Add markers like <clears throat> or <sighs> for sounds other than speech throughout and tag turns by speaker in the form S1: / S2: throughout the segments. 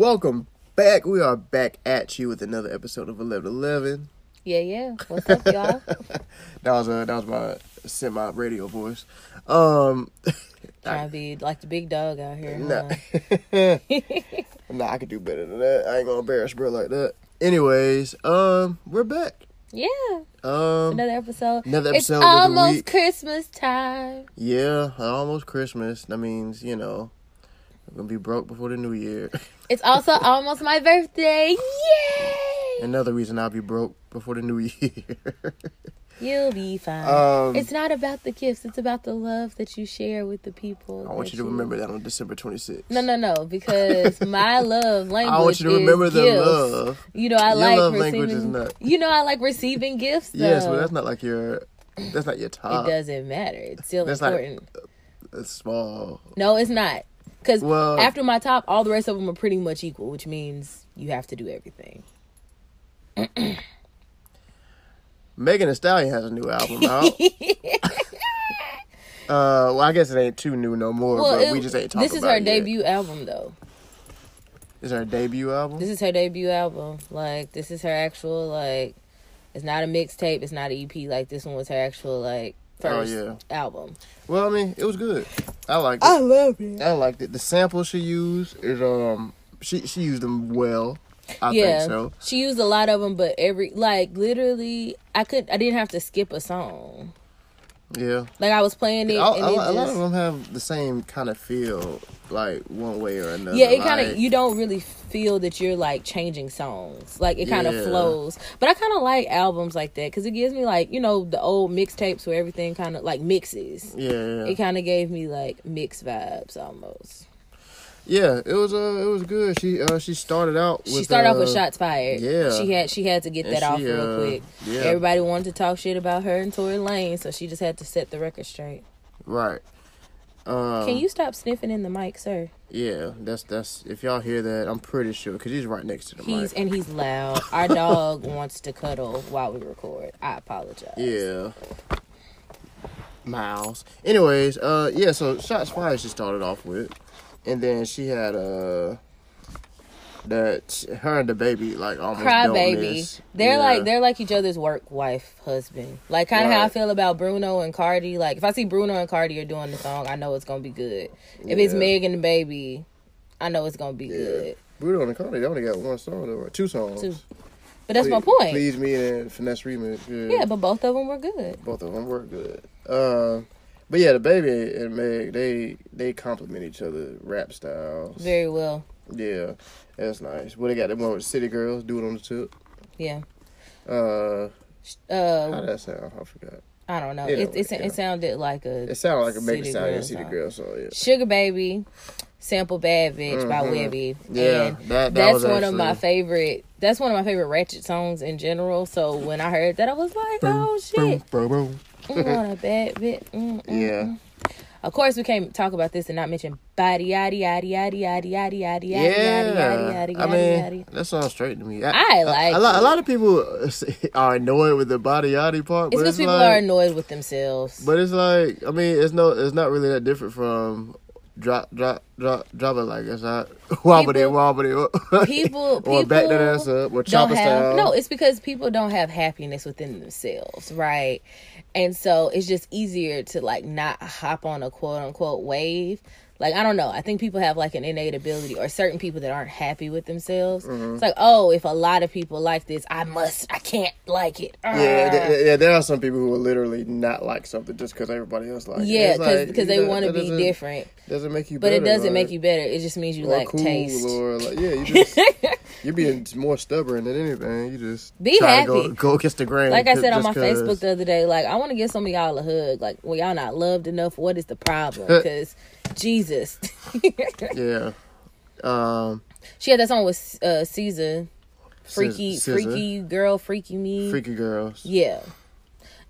S1: Welcome back. We are back at you with another episode of Eleven Eleven.
S2: Yeah, yeah. What's up, y'all? <laughs>
S1: That was uh, that was my semi radio voice. Um, <laughs>
S2: Trying to be like the big dog out here.
S1: nah,
S2: huh? <laughs>
S1: nah, I could do better than that. I ain't gonna embarrass bro like that. Anyways, um, we're back.
S2: yeah.
S1: Um,
S2: Another episode.
S1: Another
S2: It's
S1: episode the
S2: almost. Christmas time.
S1: yeah, almost Christmas. That means you know, I'm gonna be broke before the new year. <laughs>
S2: It's also almost my birthday. Yay!
S1: Another reason I'll be broke before the new year. <laughs>
S2: You'll be fine.
S1: um,
S2: it's not about the gifts. It's about the love that you share with the people.
S1: I want you to remember that on December 26th.
S2: No, no, no. Because <laughs> my love language.
S1: I want you to remember the
S2: gifts.
S1: love.
S2: You know, I
S1: Your
S2: like
S1: love
S2: receiving.
S1: language is not-
S2: You know, I like receiving gifts. Though.
S1: Yes, but that's not like your. That's not your top.
S2: It doesn't matter. It's still
S1: That's not-
S2: important.
S1: It's small.
S2: No, it's not. Because
S1: Well-
S2: after my top, all the rest of them are pretty much equal, which means you have to do everything. <clears throat>
S1: Megan Thee Stallion has a new album <laughs> out. uh, well, I guess it ain't too new no more,
S2: Well,
S1: but
S2: it-
S1: we just ain't talking
S2: this is her
S1: yet.
S2: debut album, though.
S1: This is her debut album.
S2: This is her debut album. Like, this is her actual, like, it's not a mixtape, it's not an EP. Like, this one was her actual, like,
S1: Oh, yeah.
S2: album.
S1: well, I mean, it was good. I liked it.
S2: I love it.
S1: I liked it. The sample she used is um, she she used them well. I
S2: yeah,
S1: think so.
S2: she used a lot of them, but every like literally, I could I didn't have to skip a song.
S1: Yeah.
S2: Like I was playing it,
S1: a-
S2: it
S1: a lot of them have the same kind of feel, like one way or another.
S2: Yeah, it kind of
S1: like-
S2: you don't really feel that you're like changing songs. Like it kind of
S1: Yeah.
S2: flows. But I kind of like albums like that because it gives me like you know the old mixtapes where everything kind of like mixes.
S1: Yeah, yeah.
S2: It kind of gave me like mix vibes almost.
S1: Yeah, it was uh, it was good. She uh, she started out. With,
S2: she started off with
S1: uh,
S2: shots fired.
S1: yeah.
S2: she had she had to get that off real
S1: uh,
S2: quick.
S1: Yeah,
S2: Everybody wanted to talk shit about her and Tory Lanez, so she just had to set the record straight.
S1: right. Um,
S2: Can you stop sniffing in the mic, sir?
S1: Yeah, that's that's. If y'all hear that, I'm pretty sure because he's right next to the
S2: He's
S1: mic.
S2: and he's loud. Our dog <laughs> wants to cuddle while we record. I apologize.
S1: Yeah. Miles. Anyways, uh, yeah. So shots fired. She started off with, and then she had uh, that her and DaBaby like almost
S2: Cry baby.
S1: miss.
S2: They're
S1: Yeah.
S2: like they're like each other's work wife husband. Like kind of how I feel about Bruno and Cardi. Like if I see Bruno and Cardi are doing the song, I know it's gonna be good. If it's Meg and DaBaby, I know it's gonna be good.
S1: Bruno and Cardi. They only got one song though, two songs.
S2: Two. But that's my point.
S1: Please me and finesse remix. Yeah.
S2: Yeah, but both of them were good.
S1: both of them were good. Uh, but yeah, DaBaby and Meg, they they complement each other rap styles.
S2: Very well.
S1: Yeah, that's nice. Well, they got the one with City Girls, do it on the tip.
S2: Yeah.
S1: Uh, how
S2: Uh,
S1: did that sound? I forgot.
S2: I don't know. It it,
S1: yeah.
S2: it sounded like a
S1: It sounded like a Meg Thee
S2: City
S1: Stallion
S2: Girls
S1: City. Girl song. Yeah,
S2: Sugar Baby, Sample Bad Bitch by
S1: Mhm.
S2: Webbie.
S1: yeah.
S2: And
S1: that, that
S2: that's one of my favorite. That's one of my favorite ratchet songs in general. So when I heard that, I was like, "Oh shit,
S1: Boom, boom, boom
S2: what a bad bitch. Mm, mm,
S1: yeah.
S2: Mm. Of course, we can't talk about this and not mention body yaddy yaddy yaddy yaddy yaddy yaddy yeah. yaddy yaddy
S1: yaddy
S2: yaddy.
S1: I mean,
S2: yaddy.
S1: that sounds straight to me.
S2: I, I like.
S1: A, a, lot, a lot of people <laughs> are annoyed with the body yaddy part.
S2: It's because people
S1: like,
S2: are annoyed with themselves.
S1: But it's like, I mean, it's no, it's not really that different from drop, drop, drop, drop it like it's not <laughs> wobbly,
S2: People-
S1: wobbly,
S2: people, <laughs>
S1: or back that ass up, or chopper style.
S2: no it's because people don't have happiness within themselves right and so it's just easier to like not hop on a quote unquote wave like i don't know i think people have like an innate ability or certain people that aren't happy with themselves
S1: Mm-hmm.
S2: it's like oh if a lot of people like this i must i can't like it
S1: Yeah,
S2: Arr.
S1: th- th- yeah. There are some people who will literally not like something just because everybody else likes it.
S2: yeah
S1: It's like,
S2: because they want to be different
S1: Doesn't make you,
S2: but it doesn't make you better it just means you like
S1: cool
S2: taste
S1: or like yeah. You <laughs> just you're being more stubborn than anything. You just
S2: Be
S1: to go,
S2: happy.
S1: go kiss the grain.
S2: like I said on my
S1: 'cause-
S2: Facebook the other day, like I want to give some of y'all a hug. Like, well, y'all not loved enough. What is the problem? <laughs> Because Jesus, <laughs>
S1: Yeah. Um.
S2: she had that song with uh, SZA, freaky,
S1: SZA.
S2: freaky girl, freaky me.
S1: Freaky girls.
S2: Yeah,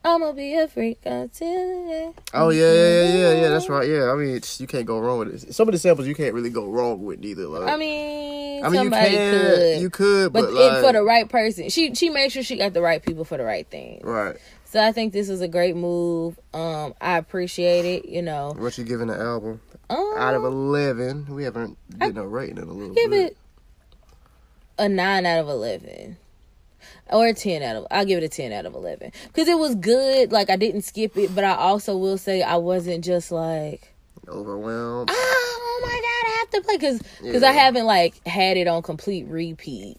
S2: I'm gonna be a freak until.
S1: Oh yeah, yeah, yeah, yeah, yeah. That's right. Yeah, I mean, it's, you can't go wrong with it. Some of the samples you can't really go wrong with neither. Like,
S2: I mean,
S1: I mean, you can,
S2: could,
S1: you could,
S2: but
S1: but,
S2: it,
S1: like,
S2: for the right person, she she made sure she got the right people for the right thing.
S1: right.
S2: So I think this is a great move. Um, I appreciate it. You know,
S1: What you giving the album?
S2: um,
S1: Out of eleven, we haven't get no rating in a little
S2: give
S1: bit.
S2: it a nine out of eleven. Or a ten out of I'll give it a ten out of eleven. Because it was good. Like I didn't skip it, but I also will say I wasn't just like
S1: Overwhelmed.
S2: oh my god, I have to play because because
S1: Yeah.
S2: I haven't like had it on complete repeat.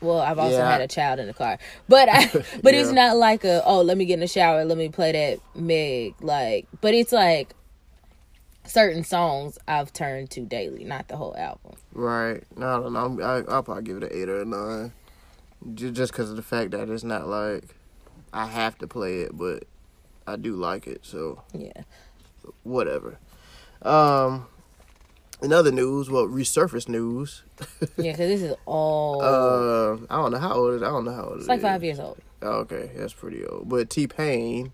S2: Well, I've also
S1: Yeah.
S2: had a child in the car, but I, <laughs> but it's not like a oh let me get in the shower, let me play that Meg like, but it's like certain songs I've turned to daily, not the whole album.
S1: Right. No, I don't know. I, I'll probably give it an eight or a nine, just because of the fact that it's not like I have to play it, but I do like it. So
S2: Yeah,
S1: whatever. Um, in other news, well, resurfaced news.
S2: yeah, because this is all <laughs>
S1: Uh, I don't know how old it is. I don't know how old
S2: it's
S1: it
S2: like
S1: is.
S2: five years old.
S1: Okay, that's pretty old. But T Pain,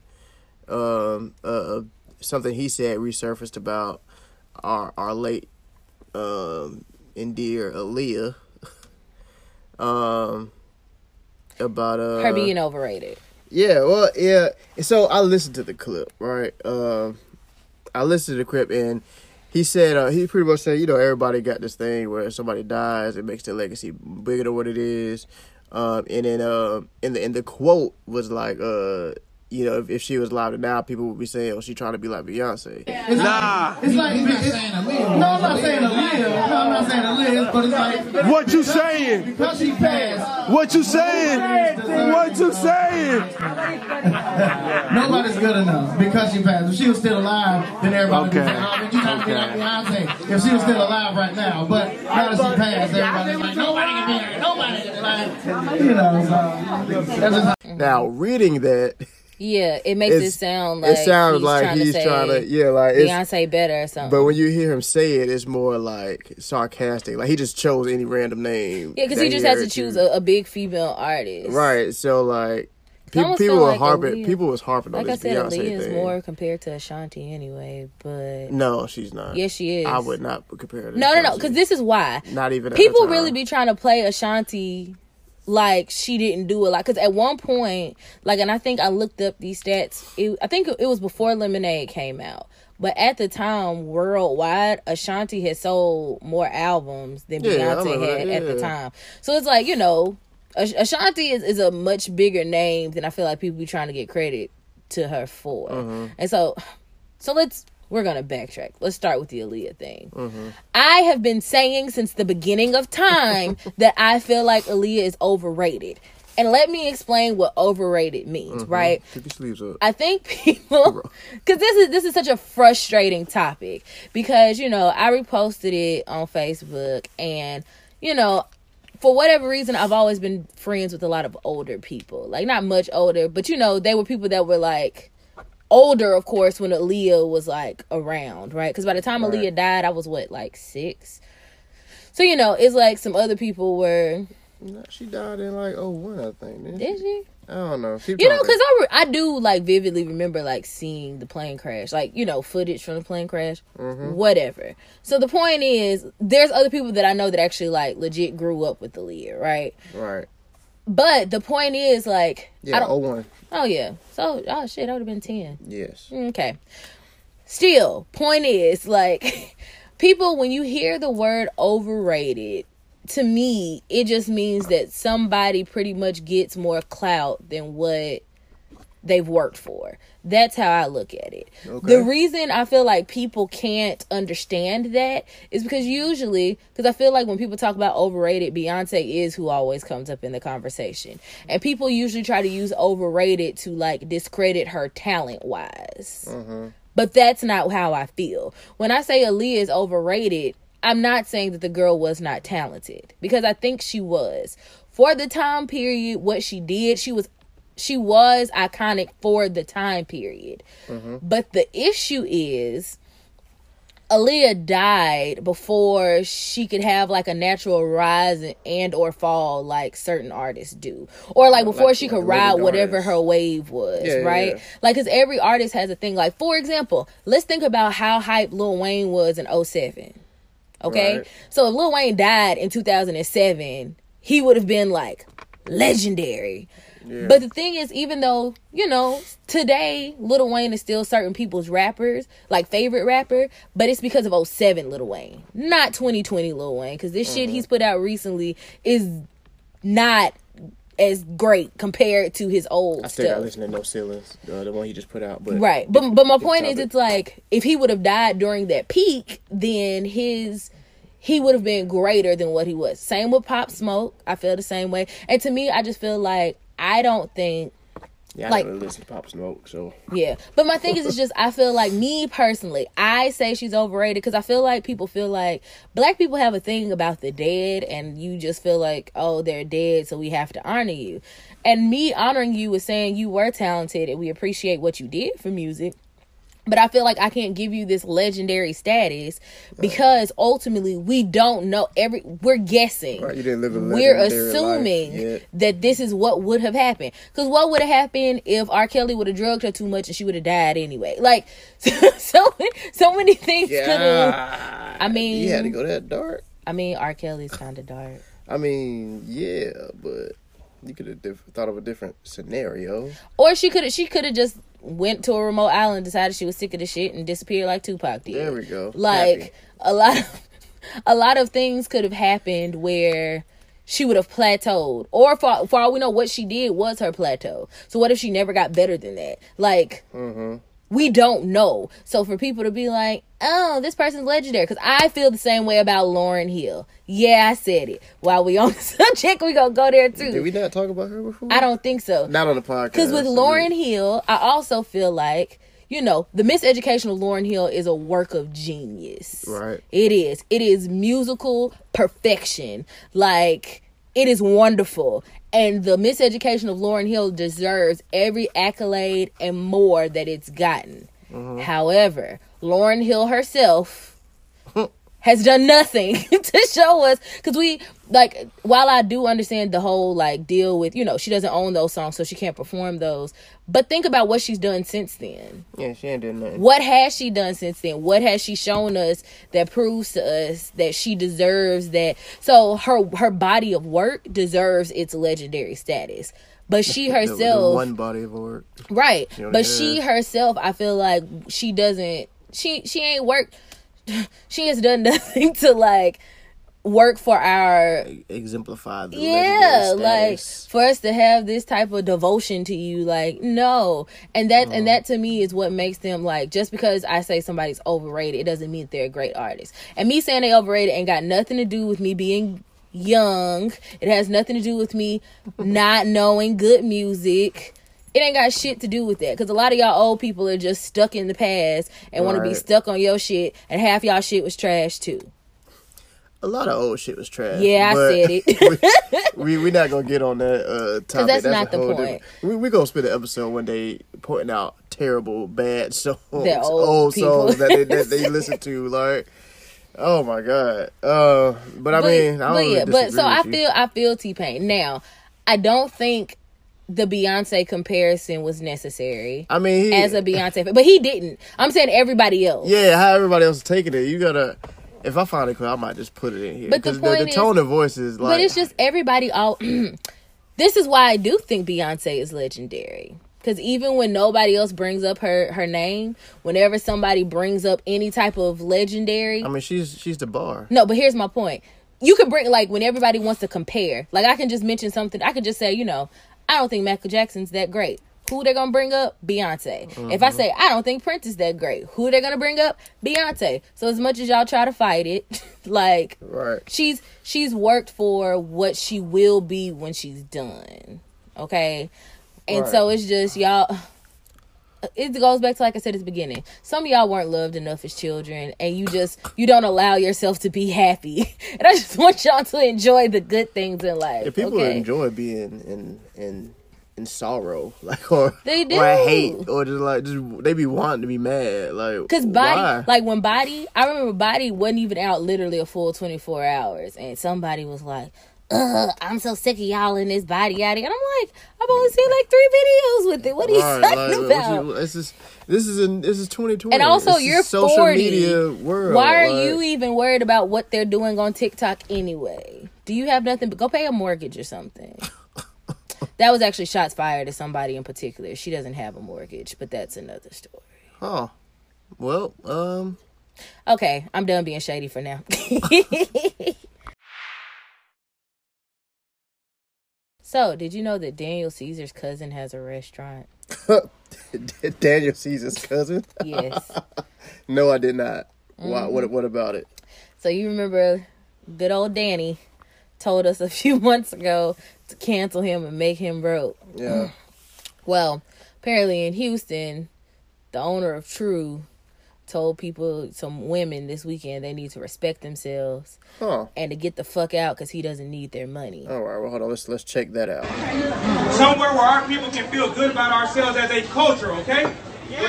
S1: um, uh, something he said resurfaced about our our late, um, and dear Aaliyah. <laughs> um, about uh,
S2: Her being overrated.
S1: yeah, well, yeah. So I listened to the clip, right? Um, I listened to the clip, and he said uh, he pretty much said, you know, everybody got this thing where somebody dies, it makes their legacy bigger than what it is. Um, and then uh, in the in the quote was like, uh, you know, if, if she was alive now, people would be saying, "Oh, she trying to be like Beyonce."
S3: Nah.
S4: It's like it's, no, I'm not saying Aaliyah. No, I'm not saying Aaliyah, but it's like
S3: What you saying?
S4: because she passed,
S3: What you saying? What you saying?
S4: nobody's good enough because she passed. If she was still alive, then everybody would be
S3: Okay.
S4: saying, "Oh, man, you trying to be like Beyonce." If she was still alive right now, but now that she passed, everybody's like, "Nobody can be her. Nobody can like, you know." So that's just how
S1: Now reading that,
S2: Yeah, it makes it sound like
S1: it sounds
S2: he's
S1: like
S2: trying
S1: he's
S2: to
S1: trying to, yeah, like
S2: Beyonce better or something.
S1: But when you hear him say it, it's more like sarcastic. Like he just chose any random name.
S2: yeah, because he just has to choose a, a big female artist.
S1: Right. So like, pe- people were
S2: like
S1: harping.
S2: Aaliyah-
S1: people was harping on
S2: Like I
S1: this
S2: said,
S1: Beyonce
S2: Aaliyah is
S1: thing.
S2: more compared to Ashanti anyway, but
S1: No, she's not.
S2: yes, she is.
S1: I would not compare her.
S2: No, no, no, because this is why
S1: not even
S2: people really be trying to play Ashanti like she didn't do a lot. Because at one point, like, and I think I looked up these stats. It, I think it was before Lemonade came out. But at the time, worldwide, Ashanti had sold more albums than
S1: Yeah,
S2: Beyonce had
S1: that,
S2: at the time. So it's like, you know, Ash- Ashanti is, is a much bigger name than I feel like people be trying to get credit to her for.
S1: Mm-hmm.
S2: And so, so let's we're gonna backtrack. Let's start with the Aaliyah thing.
S1: Mm-hmm.
S2: I have been saying since the beginning of time <laughs> that I feel like Aaliyah is overrated. And let me explain what overrated means,
S1: Mm-hmm.
S2: right?
S1: Keep your sleeves up.
S2: I think people because this is this is such a frustrating topic because you know I reposted it on Facebook and you know for whatever reason I've always been friends with a lot of older people like not much older but you know they were people that were like older of course when Aaliyah was like around right because by the time
S1: Right.
S2: Aaliyah died I was what like six so you know it's like some other people were
S1: No, she died in like oh one, I think. Didn't
S2: did
S1: she?
S2: she
S1: I don't know.
S2: You know, because I, re- I do like vividly remember like seeing the plane crash, like you know footage from the plane crash,
S1: Mm-hmm.
S2: whatever. So the point is, there's other people that I know that actually like legit grew up with the Leah, right?
S1: right.
S2: But the point is, like,
S1: yeah, I
S2: don't.
S1: Oh one.
S2: Oh yeah. So oh shit, I would have been ten.
S1: Yes.
S2: Okay. Still, point is like <laughs> people when you hear the word overrated, to me, it just means that somebody pretty much gets more clout than what they've worked for. That's how I look at it.
S1: Okay.
S2: The reason I feel like people can't understand that is because usually, because I feel like when people talk about overrated, Beyonce is who always comes up in the conversation. And people usually try to use overrated to like discredit her talent wise. Mm-hmm. But that's not how I feel. When I say Aaliyah is overrated, I'm not saying that the girl was not talented because I think she was. For the time period, what she did, she was she was iconic for the time period. Mm-hmm. But the issue is Aaliyah died before she could have like a natural rise and, and or fall like certain artists do, or like before
S1: like-
S2: she could
S1: a
S2: ride whatever
S1: artist.
S2: her wave was,
S1: Yeah, yeah,
S2: right?
S1: yeah.
S2: Like, cause every artist has a thing. Like, for example, let's think about how hype Lil Wayne was in 07. Okay,
S1: Right.
S2: so if Lil Wayne died in 2007, he would have been like legendary.
S1: Yeah.
S2: But the thing is, even though, you know, today Lil Wayne is still certain people's rappers, like favorite rapper, but it's because of 07 Lil Wayne, not 2020 Lil Wayne, because this shit he's put out recently is not as great compared to his old
S1: I still
S2: stuff.
S1: got listen to No Ceilings, uh, the one he just put out. But
S2: Right. But but my point is it's like if he would have died during that peak, then his he would have been greater than what he was. Same with Pop Smoke. I feel the same way. And to me, I just feel like I don't think
S1: yeah, I
S2: like-
S1: never listen to Pop Smoke, so
S2: yeah. But my thing is, it's just I feel like me personally, I say she's overrated because I feel like people feel like black people have a thing about the dead, and you just feel like, oh, they're dead, so we have to honor you. And me honoring you is saying you were talented and we appreciate what you did for music. But I feel like I can't give you this legendary status because ultimately we don't know every we're guessing.
S1: Right, you didn't live a
S2: we're assuming that this is what would have happened. Because what would have happened if R. Kelly would have drugged her too much and she would have died anyway? Like <laughs> so so many things could have. I mean-
S1: you had to go that dark.
S2: I mean R. Kelly's kinda dark.
S1: I mean, yeah, but you could have diff- thought of a different scenario.
S2: Or she could have she could have just went to a remote island, decided she was sick of the shit and disappeared like Tupac did.
S1: There we go.
S2: like
S1: Happy.
S2: a lot of <laughs> a lot of things could have happened where she would have plateaued or for, for all we know what she did was her plateau so what if she never got better than that like
S1: Mm-hmm.
S2: We don't know so for people to be like oh this person's legendary because i feel the same way about lauryn hill yeah i said it while we on <laughs> the subject we gonna go there too
S1: Did we not talk about her before?
S2: i don't think so
S1: Not on the podcast.
S2: because with
S1: Lauryn
S2: Hill, I also feel like, you know, the miseducation of Lauryn Hill is a work of genius.
S1: Right.
S2: It is. It is musical perfection. Like, it is wonderful. And the miseducation of Lauryn Hill deserves every accolade and more that it's gotten.
S1: Mm-hmm.
S2: However, Lauryn Hill herself has done nothing <laughs> to show us. Because we like while i do understand the whole like deal with you know she doesn't own those songs so she can't perform those. But think about what she's done since then.
S1: Yeah, she ain't done nothing.
S2: what has she done since then? What has she shown us that proves to us that she deserves that? So her her body of work deserves its legendary status. But she <laughs>
S1: The- the
S2: herself
S1: one body of work.
S2: Right.
S1: You know,
S2: but she herself, I feel like she doesn't she she ain't worked <laughs> she has done nothing to like work for our
S1: Exemplify the
S2: yeah, like for us to have this type of devotion to you, like no, and that and mm-hmm. that to me is what makes them like. Just because I say somebody's overrated, it doesn't mean they're a great artist. And me saying they overrated ain't got nothing to do with me being young. It has nothing to do with me not knowing good music. It ain't got shit to do with that because a lot of y'all old people are just stuck in the past and want to be stuck on your shit, and half y'all shit was trash too.
S1: A lot of old shit was trash.
S2: Yeah, I said it. <laughs>
S1: we we not gonna get on that uh topic.
S2: that's not the point.
S1: different- We we gonna spend an episode one day pointing out terrible, bad <laughs> songs,
S2: That old
S1: old, songs that they that they listen <laughs> to. Like, oh my god. Uh, but I mean, I don't really
S2: but so I
S1: you.
S2: feel I feel T Pain. Now, I don't think the Beyonce comparison was necessary
S1: I mean, he,
S2: as a Beyonce, fan, but he didn't. I'm saying everybody else.
S1: yeah, how everybody else is taking it. You gotta. If I find it I might just put it in here.
S2: But the point
S1: the,
S2: is-
S1: tone of voice is like.
S2: but it's just everybody all. <clears throat> this is why I do think Beyonce is legendary. Because even when nobody else brings up her her name, whenever somebody brings up any type of legendary,
S1: I mean, she's she's the bar.
S2: No, but here's my point. You could bring like when everybody wants to compare. Like I can just mention something. I could just say, you know, I don't think Michael Jackson's that great. Who they gonna bring up? Beyonce. If I mm-hmm. say I don't think Prince is that great, who they gonna bring up? Beyonce. So as much as y'all try to fight it, <laughs> like
S1: Right.
S2: she's she's worked for what she will be when she's done. Okay? And
S1: Right.
S2: so it's just y'all it goes back to like I said at the beginning. Some of y'all weren't loved enough as children and you just you don't allow yourself to be happy. <laughs> And I just want y'all to enjoy the good things in life.
S1: If people
S2: okay?
S1: enjoy being in in in sorrow, <laughs> like or
S2: They
S1: or hate, or just like just they be wanting to be mad, like
S2: Cause body,
S1: why?
S2: like when body, I remember body wasn't even out literally a full twenty four hours, and somebody was like, "Ugh, I'm so sick of y'all in this body here," and I'm like, I've only seen like three videos with it. What are you
S1: Right,
S2: talking
S1: like,
S2: about?
S1: you- this is this is in this is 2020,
S2: And also,
S1: This
S2: you're
S1: social
S2: 40.
S1: media world.
S2: Why are
S1: like-
S2: you even worried about what they're doing on TikTok anyway? Do you have nothing? But go pay a mortgage or something. <laughs> that was actually shots fired at somebody in particular. She doesn't have a mortgage, but that's another story.
S1: Oh, well, um,
S2: Okay, I'm done being shady for now. <laughs> So, did you know that Daniel Caesar's cousin has a restaurant? <laughs>
S1: Daniel Caesar's cousin?
S2: Yes. <laughs>
S1: No, I did not. Why,
S2: Mm-hmm.
S1: what? What about it?
S2: so you remember good old Danny told us a <laughs> few months ago to cancel him and make him broke.
S1: Yeah. <clears throat>
S2: Well, apparently in Houston, the owner of True told people, some women this weekend, they need to respect themselves
S1: Huh.
S2: and to get the fuck out because he doesn't need their money.
S1: All right. Well, hold on. Let's let's check that out.
S5: somewhere where our people can feel good about ourselves as a culture, okay?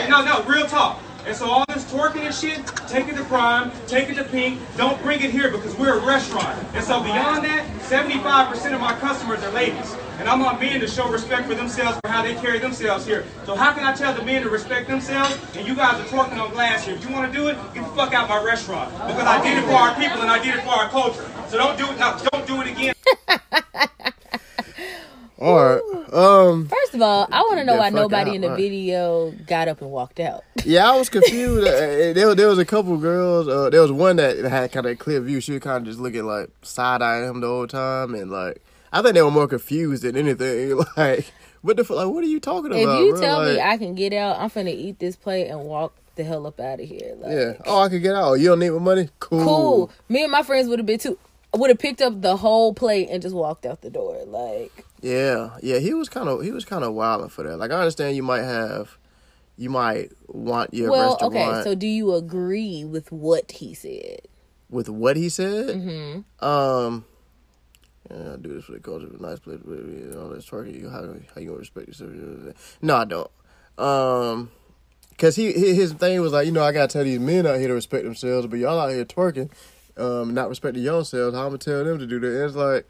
S5: No, no, real talk. And so all this twerking and shit, take it to Prime, take it to Pink, don't bring it here because we're a restaurant. And so beyond that, 75% of my customers are ladies. And I'm on men to show respect for themselves for how they carry themselves here. So how can I tell the men to respect themselves and you guys are twerking on glass here? If you want to do it, get the fuck out my restaurant. Because I did it for our people and I did it for our culture. So don't do it now, don't do it again. <laughs>
S1: All right. Um.
S2: First of all, I want to know why nobody
S1: out,
S2: in the
S1: right.
S2: video got up and walked out. <laughs>
S1: Yeah, I was confused. Uh, there, there was a couple girls. Uh, there was one that had kind of a clear view. She was kind of just looking like side eyeing him the whole time, and like I think they were more confused than anything. <laughs> Like, what the? Like, what are you talking
S2: If
S1: about?
S2: If you
S1: bro?
S2: tell me I can get out, I'm finna eat this plate and walk the hell up out of here. Like,
S1: yeah. Oh, I could get out. You don't need my money. Cool.
S2: cool. Me and my friends would have been too. Would have picked up the whole plate and just walked out the door. Like,
S1: Yeah, yeah. He was kind of he was kind of wilding for that. Like, I understand you might have, you might want your
S2: well,
S1: restaurant
S2: okay. So, do you agree with what he said?
S1: with what he said.
S2: Mm-hmm.
S1: Um. Yeah, I do this for the culture. A nice place, but you know, that's turkey. How how you gonna respect yourself? No, I don't. Um, cause he- his thing was like, you know, I gotta tell these men out here to respect themselves, but y'all out here twerking, um, not respecting yourselves. How I'm gonna tell them to do that? And it's like,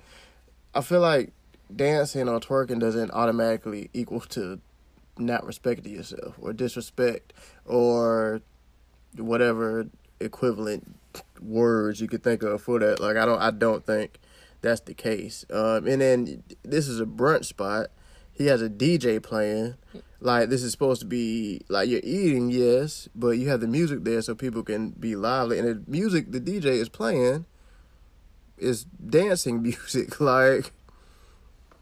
S1: I feel like dancing or twerking doesn't automatically equal to not respecting yourself or disrespect or whatever equivalent words you could think of for that. Like I don't I don't think that's the case. Um and then this is a brunch spot. He has a DJ playing. Like this is supposed to be like you're eating, yes, but you have the music there so people can be lively. And the music the DJ is playing is dancing <laughs> music. <laughs> Like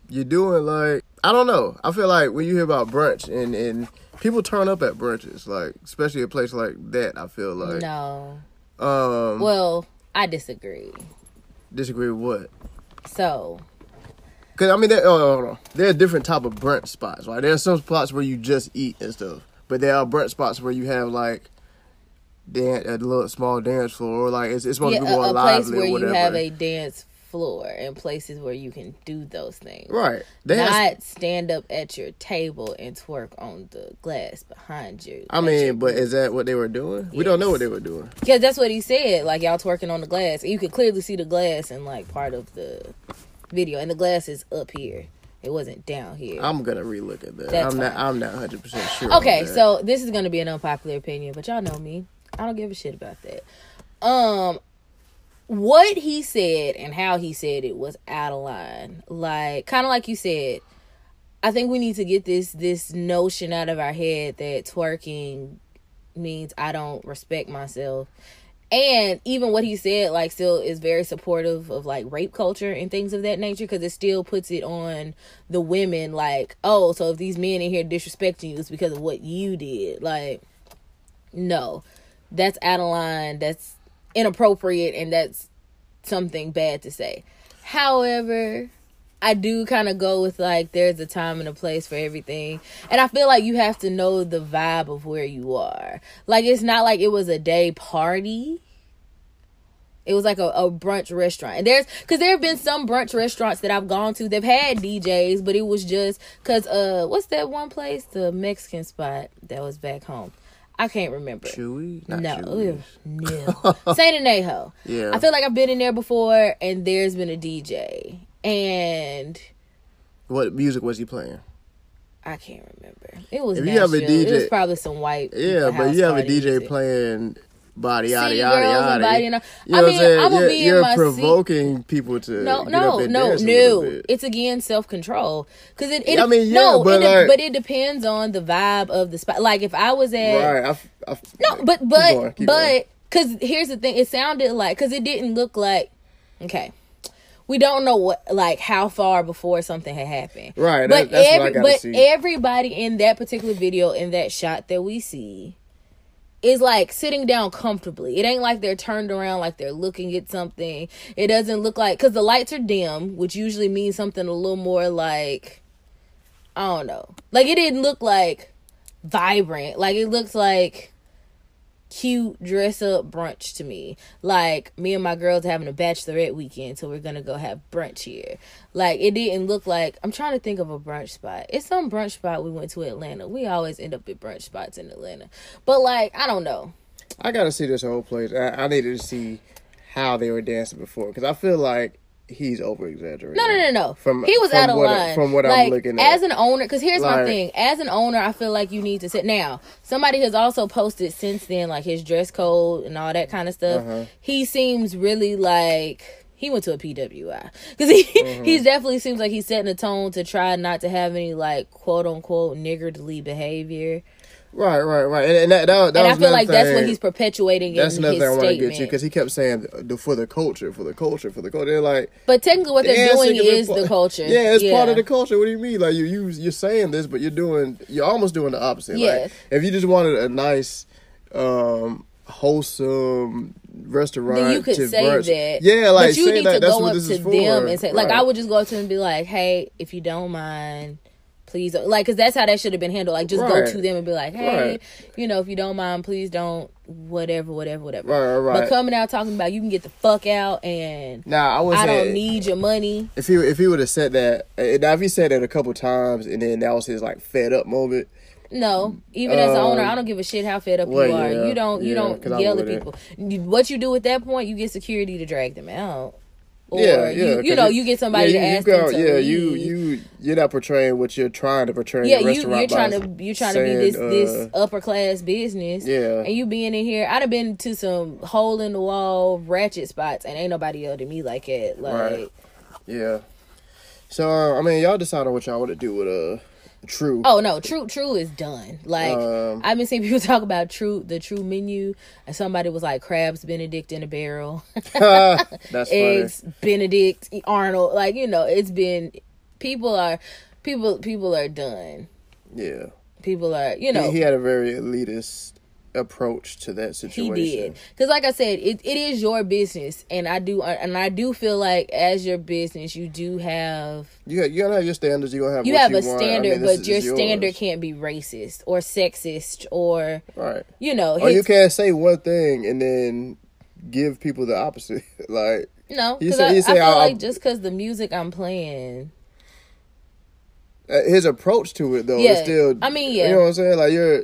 S1: you're doing like I don't know. I feel like when you hear about brunch and and people turn up at brunches, like especially a place like that. I feel like
S2: no.
S1: um
S2: Well, I disagree.
S1: Disagree with what?
S2: So,
S1: Cause I mean, there, oh. There are different type of brunch spots. Right, there are some spots where you just eat and stuff, but there are brunch spots where you have like dance, a little small dance floor, or like it's, it's supposed
S2: yeah,
S1: to be more
S2: a, a
S1: lively
S2: place where you have a dance floor and places where you can do those things.
S1: right. They
S2: Not
S1: have,
S2: stand up at your table and twerk on the glass behind you.
S1: I mean, but is that what they were doing? We don't know what they were doing.
S2: Yeah, that's what he said. Like y'all twerking on the glass. And you could clearly see the glass in like part of the video. And the glass is up here. It wasn't down here.
S1: I'm gonna relook at that.
S2: That's
S1: I'm not. I'm not 100 percent sure.
S2: okay, so this is gonna be an unpopular opinion, but y'all know me. I don't give a shit about that. Um what he said and how he said it was out of line. Like kind of like you said, I think we need to get this this notion out of our head that twerking means I don't respect myself. And even what he said, like, still is very supportive of like rape culture and things of that nature because it still puts it on the women, like, oh, so if these men in here disrespecting you, it's because of what you did. Like, no, that's out of line. That's inappropriate, and that's something bad to say. However, I do kind of go with like there's a time and a place for everything. And I feel like you have to know the vibe of where you are. Like it's not like it was a day party. It was like a, a brunch restaurant. And there's cuz there have been some brunch restaurants that I've gone to. They've had DJs, but it was just cuz uh what's that one place? The Mexican spot that was back home. I can't remember.
S1: Chewy? Not
S2: No, no. Saint Anejo.
S1: Yeah.
S2: I feel like I've been in there before, and there's been a DJ, and
S1: What music was he playing?
S2: I can't remember. It was
S1: If you have a
S2: Nashville. It was
S1: DJ
S2: probly some white.
S1: Yeah, but you have a DJ
S2: music.
S1: playing body yada yada yada.
S2: body and all-
S1: You
S2: I mean,
S1: I'm?
S2: I'ma
S1: you're
S2: be in
S1: you're
S2: seat-
S1: provoking people to
S2: No, no, no,
S1: dance a little
S2: no. It's again self control because it, it.
S1: I mean, yeah,
S2: no,
S1: but
S2: it,
S1: like-
S2: but it depends on the vibe of the spot. Like if I was at
S1: Right. I, I
S2: No, but
S1: keep
S2: but
S1: going, keep
S2: but because here's the thing, it sounded like because it didn't look like okay. we don't know what like how far before something had happened.
S1: Right,
S2: But
S1: that- that's what I
S2: every but
S1: see.
S2: everybody in that particular video in that shot that we see is like sitting down comfortably. It ain't like they're turned around like they're looking at something. It doesn't look like cuz the lights are dim, which usually means something a little more like I don't know. Like it didn't look like vibrant. Like it looks like cute dress up brunch to me. Like me and my girls having a bachelorette weekend, so we're gonna go have brunch here. Like it didn't look like I'm trying to think of a brunch spot. It's some brunch spot we went to Atlanta. We always end up at brunch spots in Atlanta. But like I don't know.
S1: I gotta see this whole place. I, I needed to see how they were dancing before because I feel like he's over exaggerating.
S2: No, no, no, no.
S1: From-
S2: he was
S1: from
S2: out of
S1: what
S2: line.
S1: from what I'm looking at.
S2: as an owner, because here's my thing: as an owner, I feel like you need to sit. Now, somebody has also posted since then, like his dress code and all that kind of stuff.
S1: Uh-huh.
S2: He seems really like he went to a PWI because <laughs> he
S1: Mm-hmm.
S2: he definitely seems like he's setting a tone to try not to have any like quote unquote niggardly behavior.
S1: Right, right, right. And, and that, that, that
S2: and I feel like that's what he's perpetuating
S1: That's
S2: in
S1: thing I want to get you because he kept saying the, for the culture, for the culture, for the culture. They're like,
S2: but technically, what they're doing
S1: is part-
S2: the culture.
S1: Yeah, it's part of the culture. What do you mean? Like you, you, you're saying this, but you're doing, you're almost doing the opposite.
S2: Yes.
S1: Like if you just wanted a nice, um, wholesome restaurant,
S2: then you could say
S1: brunch,
S2: that.
S1: Yeah, like
S2: but you need
S1: that.
S2: to go up to
S1: is for.
S2: them and say, like, I would just go up to them and be like, "Hey, if you don't mind." Please, like, because that's how that should have been handled. Like, just go to them and be like, "Hey,
S1: Right.
S2: you know, if you don't mind, please don't, whatever, whatever, whatever."
S1: Right, right, right.
S2: But coming out talking about you can get the fuck out and
S1: Now I was.
S2: I don't need your money.
S1: If he if he would have said that, uh, now if he said it a couple times and then that was his like fed up moment,
S2: No, even as an owner,
S1: Um,
S2: I don't give a shit how fed up
S1: well,
S2: you are.
S1: yeah,
S2: you don't, you
S1: yeah,
S2: don't yell at people. You- What you do at that point, you get security to drag them out. Or
S1: yeah, yeah,
S2: you, you know, you get somebody
S1: yeah,
S2: to
S1: you,
S2: ask
S1: you
S2: them
S1: go-
S2: to
S1: Yeah, you you you're not portraying what you're trying to portray.
S2: yeah,
S1: in the
S2: you
S1: restaurant
S2: you're trying to you're trying to be this
S1: uh,
S2: this upper class business.
S1: Yeah.
S2: and you being in here, I'd have been to some hole in the wall ratchet spots, and ain't nobody yelled at me like it. Like,
S1: Right. Yeah. So uh, I mean, y'all decide on what y'all want to do with uh True.
S2: oh no, true true is done. Like
S1: Um,
S2: I've been seeing <laughs> people talk about true the true menu, and somebody was like crabs Benedict in a barrel. <laughs>
S1: That's <laughs> funny.
S2: eggs benedict arnold like you know it's been people are people people are done
S1: Yeah.
S2: people are you know
S1: He, he had a very elitist approach to that situation.
S2: he did because like i said it, it is your business and i do and i do feel like as your business you do have
S1: You got, you gotta have your standards. You gonna have
S2: you have
S1: you
S2: a
S1: want. I
S2: standard
S1: mean,
S2: but
S1: is
S2: your
S1: yours.
S2: standard can't be racist or sexist or
S1: Right.
S2: you know
S1: Or you can't say one thing and then give people the opposite. <laughs> like
S2: no because
S1: said-
S2: I,
S1: he
S2: I feel
S1: I'll-
S2: like just because the music i'm playing
S1: uh, his approach to it though
S2: Yeah.
S1: is still.
S2: I mean, yeah.
S1: You know what I'm saying? Like you're.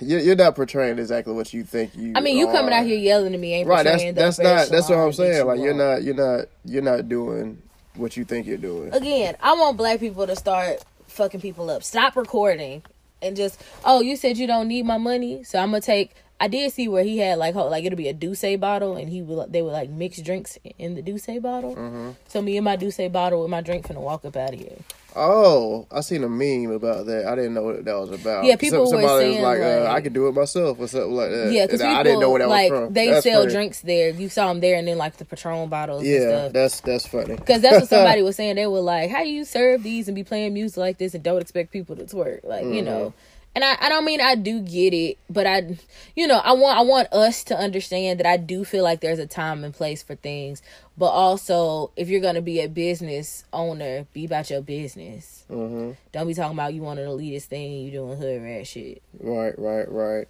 S1: You're, you're not portraying exactly what you think you.
S2: i mean you
S1: are.
S2: coming out here yelling at me ain't
S1: Right. That's that's not. That's what I'm saying.
S2: you
S1: Like you're not. You're not. You're not doing what you think you're doing.
S2: again, I want black people to start fucking people up. Stop recording and just oh, you said you don't need my money, so I'm gonna take. I did see where he had like like it'll be a Douce bottle, and he would they would like mix drinks in the Douce bottle.
S1: Mm-hmm.
S2: So me and my Douce bottle with my drink finna walk up out of here.
S1: Oh, I seen a meme about that. I didn't know what that was about.
S2: Yeah, people
S1: Some-
S2: were
S1: somebody
S2: saying,
S1: was like, uh, I could do it myself or something like that.
S2: Yeah, because
S1: I didn't know where that
S2: like
S1: was from.
S2: they
S1: That's
S2: sell
S1: funny.
S2: drinks there. You saw them there, and then like the Patron bottles and
S1: Yeah,
S2: stuff.
S1: that's that's funny.
S2: Because that's what <laughs> somebody was saying. They were like, "How do you serve these and be playing music like this and don't expect people to twerk?" Like you know. And I, I don't mean I do get it, but I, you know, I want I want us to understand that I do feel like there's a time and place for things, but also if you're gonna be a business owner, be about your business.
S1: hmm
S2: Don't be talking about you want an elitist thing, you doing hood rat shit.
S1: Right, right, right.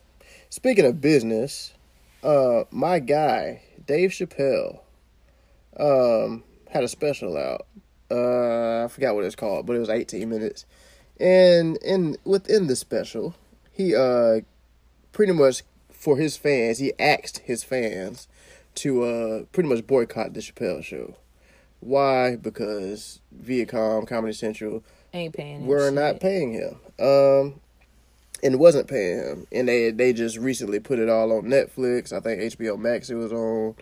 S1: Speaking of business, uh, my guy Dave Chappelle, um, had a special out. Uh, I forgot what it's called, but it was 18 minutes. And in within the special, he uh pretty much for his fans, he asked his fans to uh pretty much boycott the Chappelle show. Why? Because Viacom, Comedy Central,
S2: Ain't paying.
S1: were not
S2: shit.
S1: paying him. Um, and wasn't paying him, and they they just recently put it all on Netflix. I think HBO Max it was on,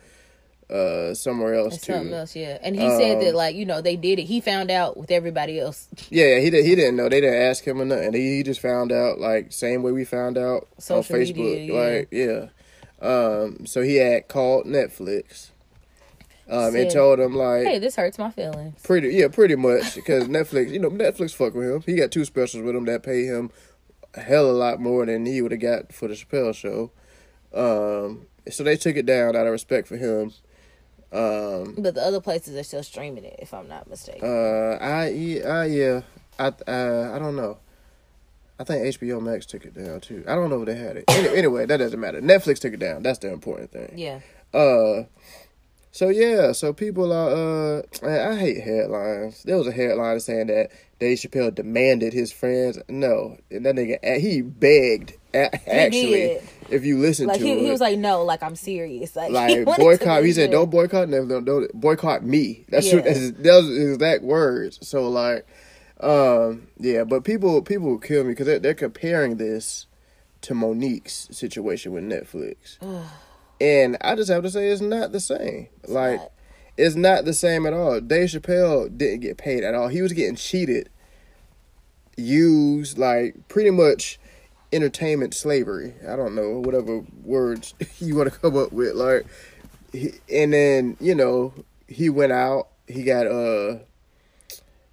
S1: uh, somewhere else
S2: And
S1: too.
S2: something else, yeah. And he said that
S1: Um,
S2: like you know they did it. He found out with everybody else.
S1: Yeah, he did. He didn't know. They didn't ask him or nothing. He, he just found out like same way we found out
S2: Social
S1: on Facebook.
S2: media,
S1: Like yeah. Um, so he had called Netflix um, and told him like
S2: Hey, this hurts my feelings.
S1: Pretty, yeah, pretty much. Because Netflix, you know, Netflix fuck with him. He got two specials with him that pay him a hell of a lot more than he would have got for the Chappelle show. Um, so they took it down out of respect for him. Um,
S2: But the other places are still streaming it, if I'm not mistaken.
S1: uh, I, yeah, uh, yeah, I, uh, I don't know. I think HBO Max took it down too. I don't know if they had it. Any, <laughs> anyway, that doesn't matter. Netflix took it down. That's the important thing.
S2: yeah.
S1: Uh, so yeah, so people are. Uh, man, I hate headlines. There was a headline saying that Dave Chappelle demanded his friends. No, that nigga he begged. A- Actually, if you listen
S2: Like
S1: to
S2: he,
S1: it,
S2: he was like, no, like I'm serious. Like, <laughs>
S1: like boycott. He said, "Don't boycott them. Don't, don't boycott me." That's what
S2: Yeah.
S1: that's, those his exact words. So like, um, yeah. But people people will kill me because they're, they're comparing this to Mo'Nique's situation with Netflix, <sighs> and I just have to say it's not the same. like,
S2: not.
S1: it's not the same at all. Dave Chappelle didn't get paid at all. He was getting cheated, used like pretty much entertainment slavery. I don't know whatever words <laughs> you want to come up with. Like, he, and then you know he went out. He got uh,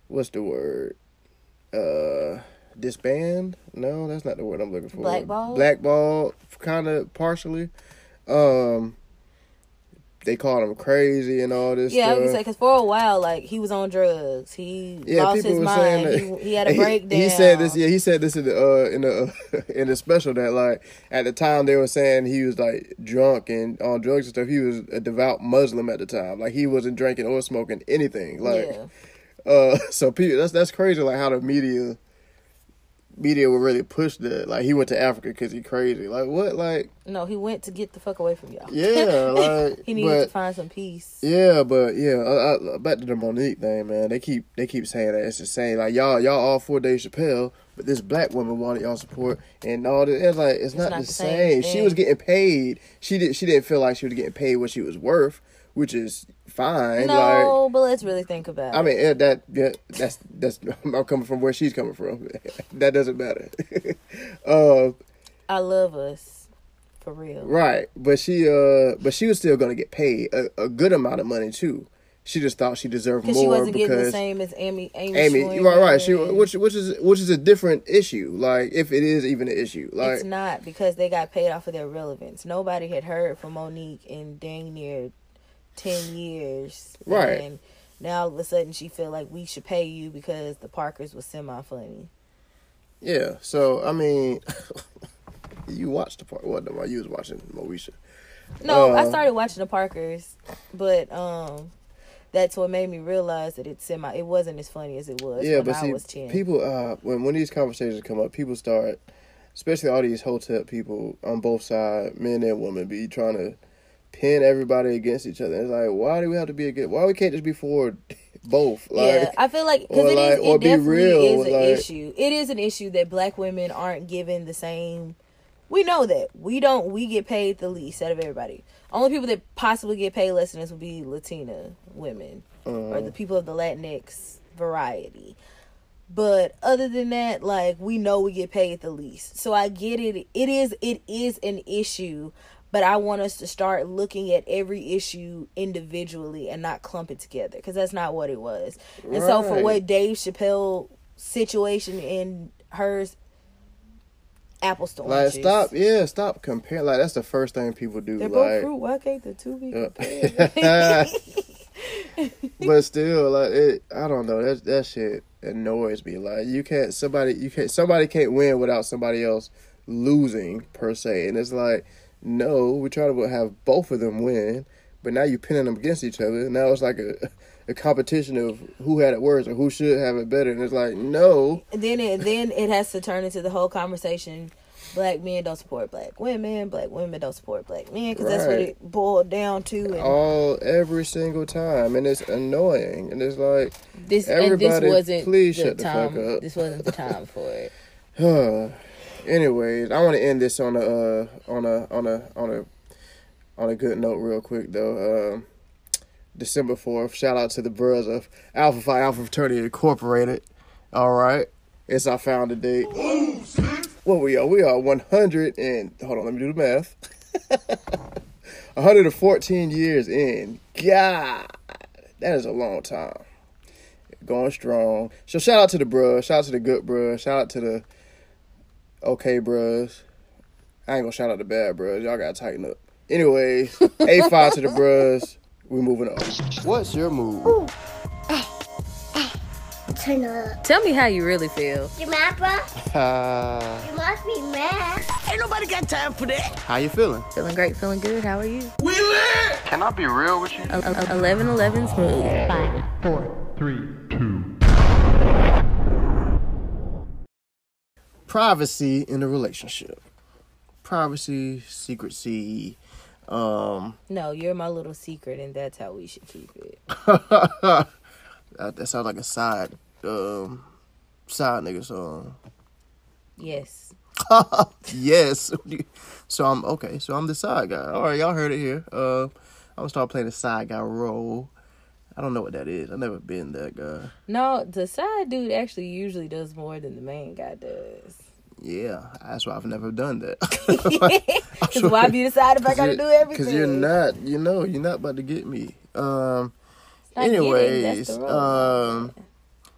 S1: what's the word? Uh, disband? No, that's not the word I'm looking for.
S2: Blackball.
S1: Blackballed, kind of partially. Um, they called him crazy and all this.
S2: Yeah, I
S1: stuff.
S2: would say because for a while, like he was on drugs. He
S1: Yeah,
S2: lost
S1: people
S2: his
S1: were
S2: mind.
S1: saying that
S2: He, he had a <laughs> breakdown.
S1: He said this. Yeah, he said this in the uh, in the uh, <laughs> in the special that like at the time they were saying he was like drunk and on drugs and stuff. He was a devout Muslim at the time. Like he wasn't drinking or smoking anything. Like
S2: yeah.
S1: uh, <laughs> so people that's that's crazy. Like how the media media would really push that. Like he went to Africa because he crazy. Like what? Like
S2: No, he went to get the fuck away from y'all.
S1: yeah. <laughs> Like
S2: he needed
S1: but,
S2: to find some peace.
S1: Yeah, but yeah, uh, uh, back to the Mo'Nique thing, man. They keep they keep saying that it's the same. Like y'all y'all all for Dave Chappelle, but this black woman wanted y'all support and all this. It's like it's, not,
S2: not
S1: the
S2: the
S1: same.
S2: same
S1: She was getting paid. She did. She didn't feel like she was getting paid what she was worth, which is fine. Like
S2: No, but let's really think about
S1: I
S2: it.
S1: I mean yeah, that yeah, that's that's <laughs> I'm coming from where she's coming from. <laughs> that doesn't matter. <laughs> uh,
S2: I love us for real.
S1: Right, but she uh, but she was still gonna get paid a, a good amount of money too. She just thought she deserved more
S2: she wasn't getting the
S1: because
S2: same as Amy. Amy,
S1: Amy, right, right. She which which is which is a different issue. Like if it is even an issue, like
S2: it's not because they got paid off of their relevance. Nobody had heard from Mo'Nique in dang near ten years.
S1: Right.
S2: And now all of a sudden she feel like we should pay you because the Parkers was semi funny.
S1: yeah. So I mean, <laughs> you watched the part. What the you was watching Moesha?
S2: No, I
S1: Uh,
S2: started watching the Parkers, but um that's what made me realize that it's semi it wasn't as funny as it was
S1: Yeah,
S2: when
S1: but
S2: I
S1: see, people uh, when when these conversations come up, people start, especially all these hotep people on both sides, men and women, be trying to pin everybody against each other. It's like, why do we have to be against? Why we can't just be for <laughs> both? Like,
S2: yeah, I feel like because
S1: or like- or
S2: it
S1: be
S2: definitely
S1: real,
S2: is an
S1: like-
S2: issue. It is an issue that black women aren't given the same. We know that we don't. We get paid the least out of everybody. Only people that possibly get paid less than us would be Latina women or the uh-huh. people of the Latinx variety. But other than that, like we know we get paid the least. So I get it. It is it is an issue, but I want us to start looking at every issue individually and not clump it together because that's not what it was. And so for what Dave Chappelle situation and hers apple store.
S1: Like
S2: oranges.
S1: stop, yeah, stop comparing. Like that's the first thing people do.
S2: They're
S1: like,
S2: both fruit. Why can't the two be
S1: Uh,
S2: compared? <laughs> <laughs>
S1: but still, like it, I don't know. That that shit annoys me. Like you can't somebody you can't somebody can't win without somebody else losing per se. And it's like, no, we try to have both of them win, but now you're pinning them against each other. Now it's like a a competition of who had it worse or who should have it better. And it's like, no,
S2: then it then it has to turn into the whole conversation. Black men don't support black women. Black women don't support black men because that's what it boiled down to. And
S1: all every single time, and it's annoying. And it's like,
S2: this and this
S1: everybody,
S2: wasn't
S1: please
S2: the
S1: shut the fuck up.
S2: This wasn't the time for it. <sighs> <sighs>
S1: Anyways, I want to end this on a uh, on a on a on a on a good note, real quick though. Um, December fourth. Shout out to the bros of Alpha Phi Alpha Fraternity Incorporated. All right, it's our founder date. What we are? We are one hundred and hold on. Let me do the math. <laughs> 114 years in. God, that is a long time. Going strong. So shout out to the bruh. Shout out to the good bruh. Shout out to the okay bruhs. I ain't gonna shout out the bad bruhs. Y'all gotta tighten up. Anyways, <laughs> A5 to the bruhs. We moving on. What's your move?
S6: Turn up.
S2: Tell me how you really feel.
S6: You mad, bro?
S1: Uh, <laughs>
S6: You must be mad. Ain't nobody got time for that.
S1: How you feeling?
S2: Feeling great, feeling good. How are you?
S1: Can I be real with you?
S2: 11 11 smooth.
S1: Privacy in a relationship. Privacy, secrecy. Um,
S2: No, you're my little secret, and that's how we should keep it. <laughs>
S1: that, that sounds like a side, um, side nigga song.
S2: Yes. <laughs>
S1: yes. <laughs> So I'm okay. So I'm the side guy. All right, y'all heard it here. Uh, I'm gonna start playing the side guy role. I don't know what that is. I've never been that guy.
S2: No, the side dude actually usually does more than the main guy does.
S1: Yeah, that's why I've never done that. <laughs> <laughs>
S2: Because why be the side if I gotta do everything?
S1: Because you're not, you know, you're not about to get me. Um. Anyways, um,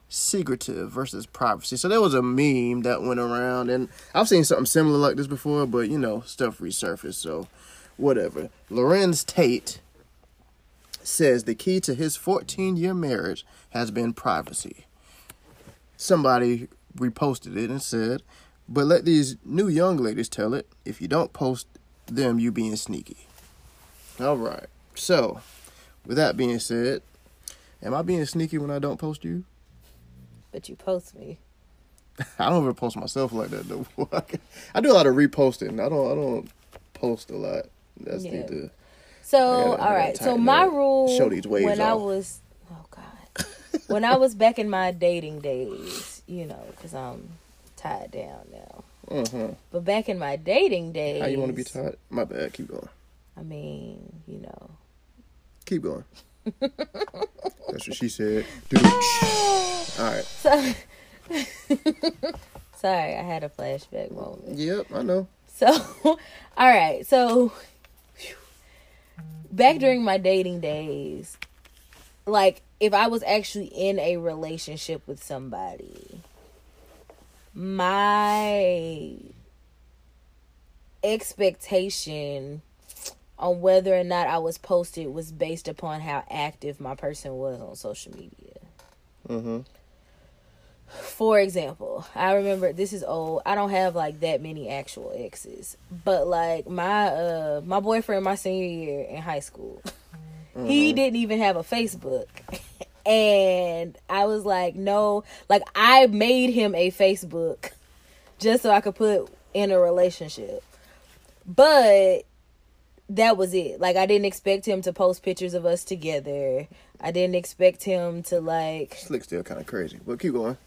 S1: secretive versus privacy. So there was a meme that went around, and I've seen something similar like this before, but you know, stuff resurfaced. So whatever. Larenz Tate says the key to his 14 year marriage has been privacy. Somebody reposted it and said, but let these new young ladies tell it. If you don't post them, you being sneaky. All right. So, with that being said, am I being sneaky when I don't post you?
S2: But you post me. <laughs>
S1: I don't ever post myself like that though. <laughs> I do a lot of reposting. I don't. I don't post a lot. That's
S2: Yeah.
S1: need to.
S2: So,
S1: I gotta- I
S2: all right. So my
S1: up.
S2: rule
S1: Show these waves
S2: when I was, oh god, <laughs> when I was back in my dating days, you know, because I'm tied down now.
S1: Uh-huh.
S2: But back in my dating days,
S1: How you want to be tied? My bad. Keep going.
S2: I mean, you know,
S1: Keep going. <laughs> That's what she said. Dude. <laughs> All right.
S2: so. Sorry, I had a flashback moment.
S1: Yep. I know.
S2: So, all right. So. Back during my dating days, like if I was actually in a relationship with somebody, my expectation on whether or not I was posted was based upon how active my person was on social media.
S1: Mm-hmm.
S2: For example, I remember this is old. I don't have like that many actual exes, but like my uh my boyfriend my senior year in high school, he didn't even have a Facebook. <laughs> And I was like, no, like I made him a Facebook just so I could put in a relationship. But that was it. Like I didn't expect him to post pictures of us together. I didn't expect him to like
S1: Slick still kind of crazy, but keep going.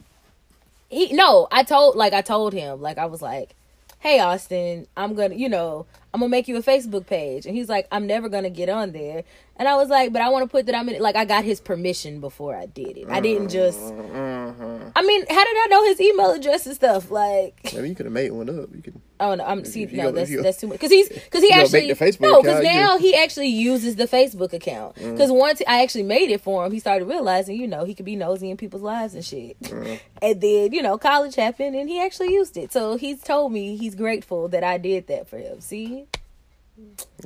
S2: He no i told like i told him like i was like hey austin i'm gonna you know i'm gonna make you a facebook page. And he's like i'm never gonna get on there and i was like but i want to put that i'm in it like i got his permission before i did it i didn't just i mean how did i know his email address and stuff like <laughs>
S1: Maybe you could have made one up. You could.
S2: Oh no, I'm see no,
S1: go-
S2: that's that's too much because he's because he actually
S1: make the Facebook
S2: no because
S1: Mm.
S2: now he actually uses the Facebook account because once I actually made it for him, he started realizing you know he could be nosy in people's lives and shit,
S1: Mm. <laughs>
S2: and then you know college happened and he actually used it, so he's told me he's grateful that I did that for him. See,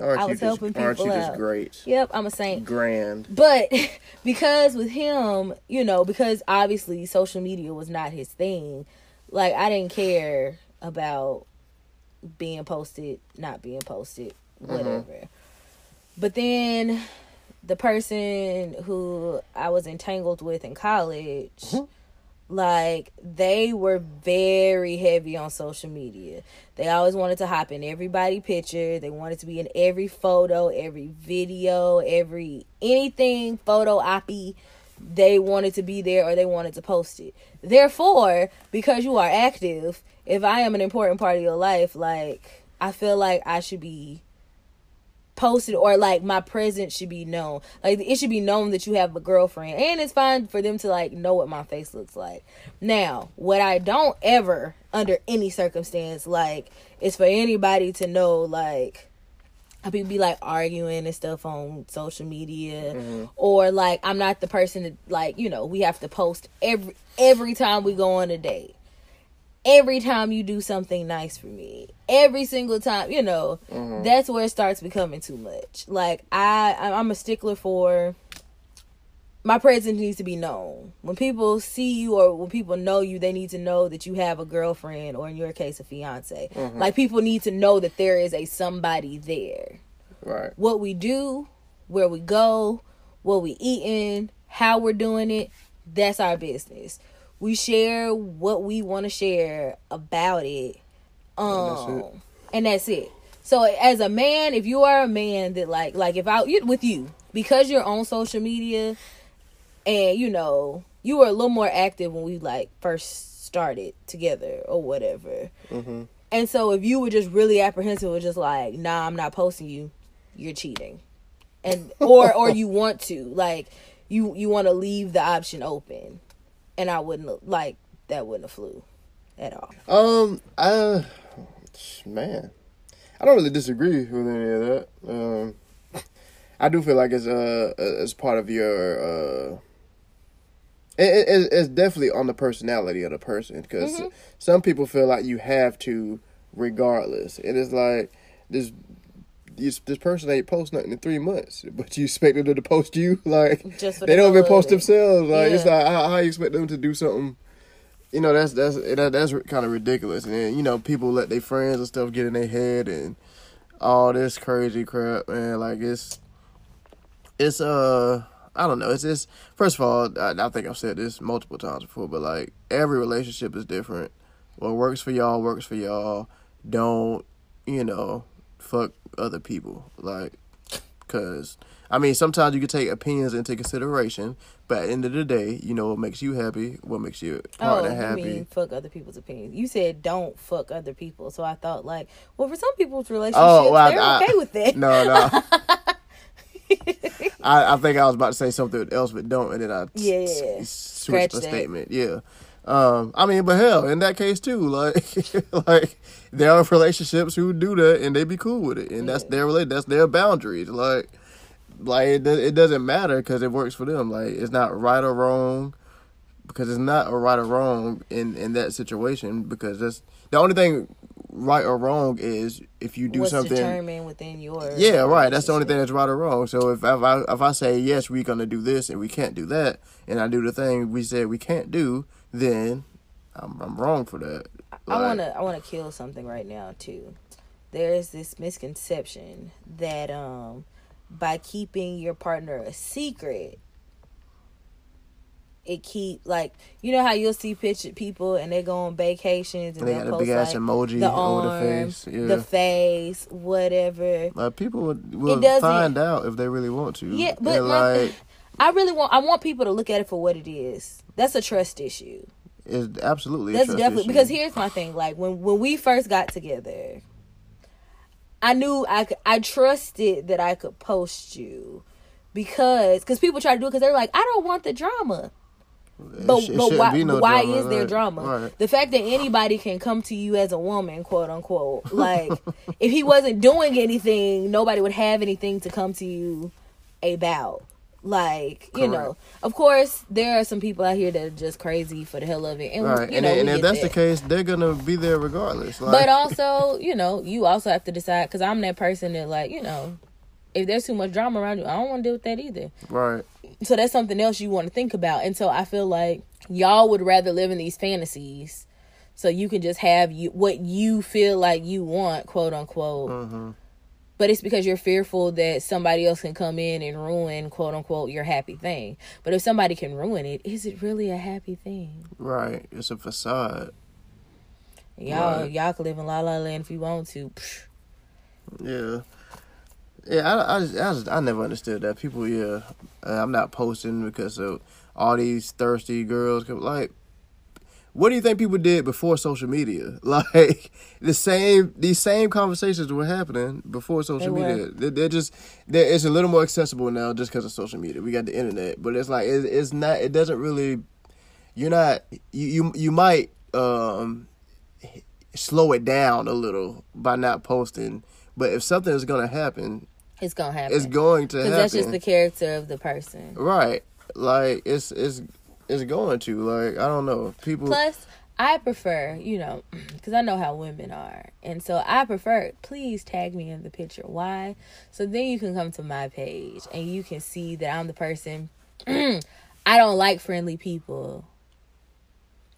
S1: Aren't
S2: I was
S1: just,
S2: helping
S1: Aren't you
S2: people
S1: just great?
S2: yep, I'm a saint.
S1: Grand.
S2: But <laughs> because with him, you know, because obviously social media was not his thing, like I didn't care about being posted, not being posted, mm-hmm. whatever. But then the person who I was entangled with in college, mm-hmm. Like they were very heavy on social media. They always wanted to hop in everybody picture. They wanted to be in every photo, every video, every anything photo oppy. They wanted to be there or they wanted to post it. Therefore, because you are active, if I am an important part of your life, like I feel like I should be posted or like my presence should be known. Like it should be known that you have a girlfriend. And it's fine for them to like know what my face looks like. Now, what I don't ever under any circumstance like is for anybody to know like people be like arguing and stuff on social media mm-hmm. or like i'm not the person that like you know we have to post every every time we go on a date every time you do something nice for me every single time you know mm-hmm. that's where it starts becoming too much like i i'm a stickler for my presence needs to be known. When people see you or when people know you, they need to know that you have a girlfriend or in your case a fiance. Mm-hmm. Like people need to know that there is a somebody there.
S1: Right.
S2: What we do, where we go, what we eat, eating, how we're doing it, that's our business. We share what we want to share about it. Um and that's it. So as a man, if you are a man that like like if I with you because you're on social media and you know you were a little more active when we like first started together or whatever. And so if you were just really apprehensive, was just like, nah, I'm not posting you, you're cheating, and or or <laughs> you want to like you you want to leave the option open, and I wouldn't like that wouldn't have flew at all.
S1: Um, I, man, I don't really disagree with any of that. Um, I do feel like it's uh it's part of your uh. It, it, it's definitely on the personality of the person because some people feel like you have to, regardless. It is like this. This, this person ain't post nothing in three months, but you expected them to post you? <laughs> Like
S2: Just
S1: they don't even post
S2: it.
S1: themselves. Like it's like how, how you expect them to do something? You know that's that's that, that's kind of ridiculous. And then, you know people let their friends and stuff get in their head and all this crazy crap man. Like it's it's uh i don't know. It's just first of all I, I think i've said this multiple times before but like every relationship is different. What works for y'all works for y'all. Don't you know fuck other people like because I mean, sometimes you can take opinions into consideration, but at the end of the day, you know what makes you happy, what makes your partner
S2: oh, you
S1: happy.
S2: mean fuck other people's opinions? You said don't fuck other people, so I thought like, well, for some people's relationships,
S1: Oh, well,
S2: they're
S1: I-
S2: okay with that. <laughs>
S1: No, no. <laughs> I, I think I was about to say something else, but don't, and then I
S2: Yeah, yeah, yeah.
S1: switched the statement. Yeah. Um, I mean, but hell, in that case too, <laughs> like, like there are relationships who do that and they be cool with it, and that's their relate, that's their boundaries. Like, like it, it doesn't matter because it works for them. Like, it's not right or wrong because it's not a right or wrong in in that situation because that's the only thing right or wrong is if you do
S2: What's
S1: something
S2: determined within your
S1: yeah, right. That's the only thing that's right or wrong. So if, if I if I say yes, we're gonna do this and we can't do that, and I do the thing we said we can't do, then I'm I'm wrong for that.
S2: I wanna I wanna kill something right now too. There's this misconception that um by keeping your partner a secret, it keep like you know how you'll see picture people and they go on vacations and
S1: They
S2: they
S1: got a big ass
S2: like
S1: emoji
S2: the
S1: over the face, yeah.
S2: the face, whatever.
S1: Like people would, will find out if they really want to.
S2: Yeah, but
S1: And,
S2: my-
S1: like
S2: I really want I want people to look at it for what it is. That's a trust issue.
S1: it's absolutely
S2: That's definitely
S1: issue.
S2: because here's my thing. Like when when we first got together, I knew I I trusted that I could post you because because people try to do it because they're like I don't want the drama. But
S1: it
S2: but why
S1: no
S2: why
S1: drama,
S2: is there
S1: right,
S2: drama?
S1: Right.
S2: The fact that anybody can come to you as a woman, quote unquote, like if he wasn't doing anything, nobody would have anything to come to you about. Like you know, of course, there are some people out here that are just crazy for the hell of it, and
S1: Right,
S2: you
S1: and,
S2: know,
S1: and if that's the case, they're gonna be there regardless. Like,
S2: But also, you know, you also have to decide because I'm that person that, like, you know, if there's too much drama around you, I don't want to deal with that either.
S1: right,
S2: So that's something else you want to think about. And so I feel like y'all would rather live in these fantasies so you can just have you what you feel like you want, quote unquote.
S1: Mm-hmm.
S2: But it's because you're fearful that somebody else can come in and ruin, quote unquote, your happy thing. But if somebody can ruin it, is it really a happy thing?
S1: right. It's a facade.
S2: Y'all,
S1: Right.
S2: y'all can live in La La Land if you want to. Psh.
S1: Yeah. Yeah, I, I, just, I, just, I never understood that. People, yeah, uh, I'm not posting because of all these thirsty girls. Like, what do you think people did before social media? <laughs> Like, the same, these same conversations were happening before social
S2: They
S1: media. They, they're just, they're, it's a little more accessible now just because of social media. We got the internet, but it's like, it, it's not, it doesn't really, you're not, you, you, you might, um, slow it down a little by not posting But if something is gonna happen,
S2: It's gonna happen.
S1: it's going to happen.
S2: that's just the character of the person.
S1: right. Like it's it's it's going to like I don't know people.
S2: Plus, I prefer, you know, <clears throat> because I know how women are. And so I prefer, please tag me in the picture. Why? So then you can come to my page and you can see that I'm the person. <clears throat> I don't like friendly people.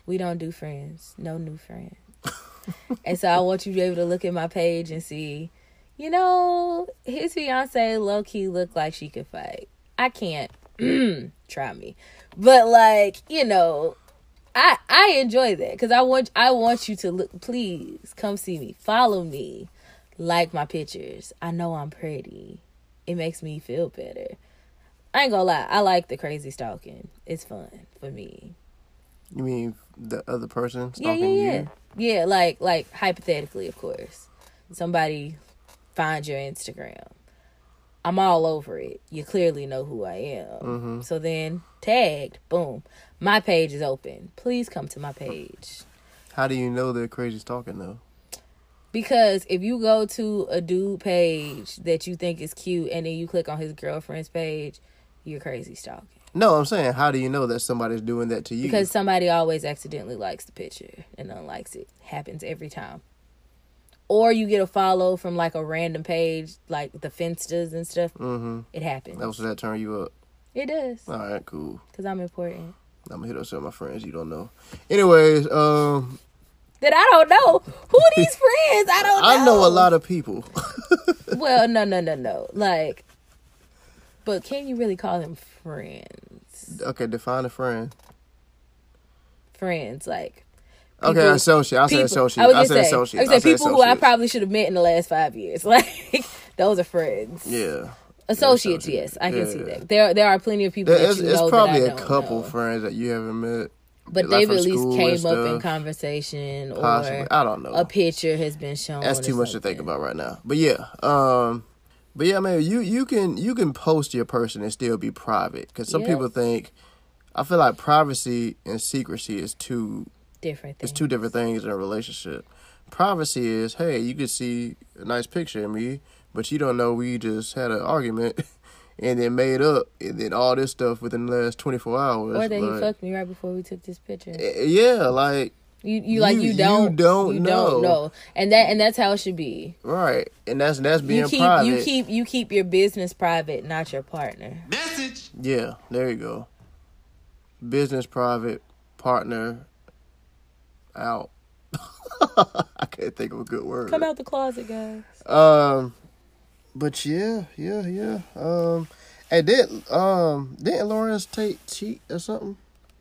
S2: We don't do friends. No new friends. <laughs> and so I want you to be able to look at my page and see, you know, his fiance low key looked like she could fight. I can't. <clears throat> Try me. But like, you know, I I enjoy that because I want I want you to look. Please come see me, follow me, like my pictures. I know I'm pretty. It makes me feel better. I ain't gonna lie. I like the crazy stalking. It's fun for me.
S1: You mean the other person
S2: Yeah,
S1: stalking
S2: yeah, yeah.
S1: you?
S2: Yeah, like like hypothetically, of course. Somebody find your Instagram. I'm all over it. You clearly know who I am.
S1: Mm-hmm.
S2: So then tagged, boom. My page is open. Please come to my page.
S1: How do you know they're crazy stalking though?
S2: Because if you go to a dude page that you think is cute and then you click on his girlfriend's page, you're crazy stalking.
S1: No, I'm saying how do you know that somebody's doing that to you?
S2: Because somebody always accidentally likes the picture and unlikes it. Happens every time. Or you get a follow from like a random page, like the Finstas and stuff.
S1: mm-hmm.
S2: It happens.
S1: that was that turn you up.
S2: It does.
S1: All right, cool.
S2: Because I'm important.
S1: I'm gonna hit up some of my friends you don't know. Anyways, um,
S2: That I don't know. Who are these <laughs> friends? I don't know.
S1: I know a lot of people. <laughs>
S2: Well, no, no, no, no. Like, but can you really call them friends?
S1: okay, define a friend.
S2: Friends, like.
S1: Okay, associate. I said
S2: people-
S1: associate.
S2: I, was
S1: I
S2: gonna
S1: said
S2: say,
S1: associate.
S2: I gonna say people who I probably should have met in the last five years. <laughs> Like, those are friends.
S1: Yeah.
S2: Associates,
S1: Yeah,
S2: yes, I can see
S1: yeah.
S2: that. There, there are plenty of people
S1: There-
S2: that
S1: It's,
S2: you
S1: it's probably
S2: that I
S1: a couple
S2: know.
S1: friends that you haven't met.
S2: but
S1: like
S2: they've at least came up in conversation,
S1: Possibly.
S2: or
S1: I don't know.
S2: a picture has been shown.
S1: That's too much to think about right now. But yeah, um, but yeah, man, you you can you can post your person and still be private because some
S2: Yeah.
S1: people think. I feel like privacy and secrecy is two
S2: Different things.
S1: it's two different things in a relationship. Privacy is hey, you can see a nice picture of me, but you don't know we just had an argument <laughs> and then made up and then all this stuff within the last twenty four hours.
S2: Or that he fucked me right before we took this picture.
S1: eh, Yeah, like
S2: You, you like
S1: You-
S2: you
S1: you
S2: don't you
S1: don't
S2: you
S1: know.
S2: don't know, and that and that's how it should be.
S1: right, and that's that's being
S2: You keep
S1: private.
S2: you keep you keep your business private, not your partner.
S1: Message yeah, there you go. Business, private, partner, out. <laughs> I can't think of a good word.
S2: Come out the closet, guys.
S1: Um, but yeah, yeah, yeah. Um, and did um didn't Larenz Tate cheat or something?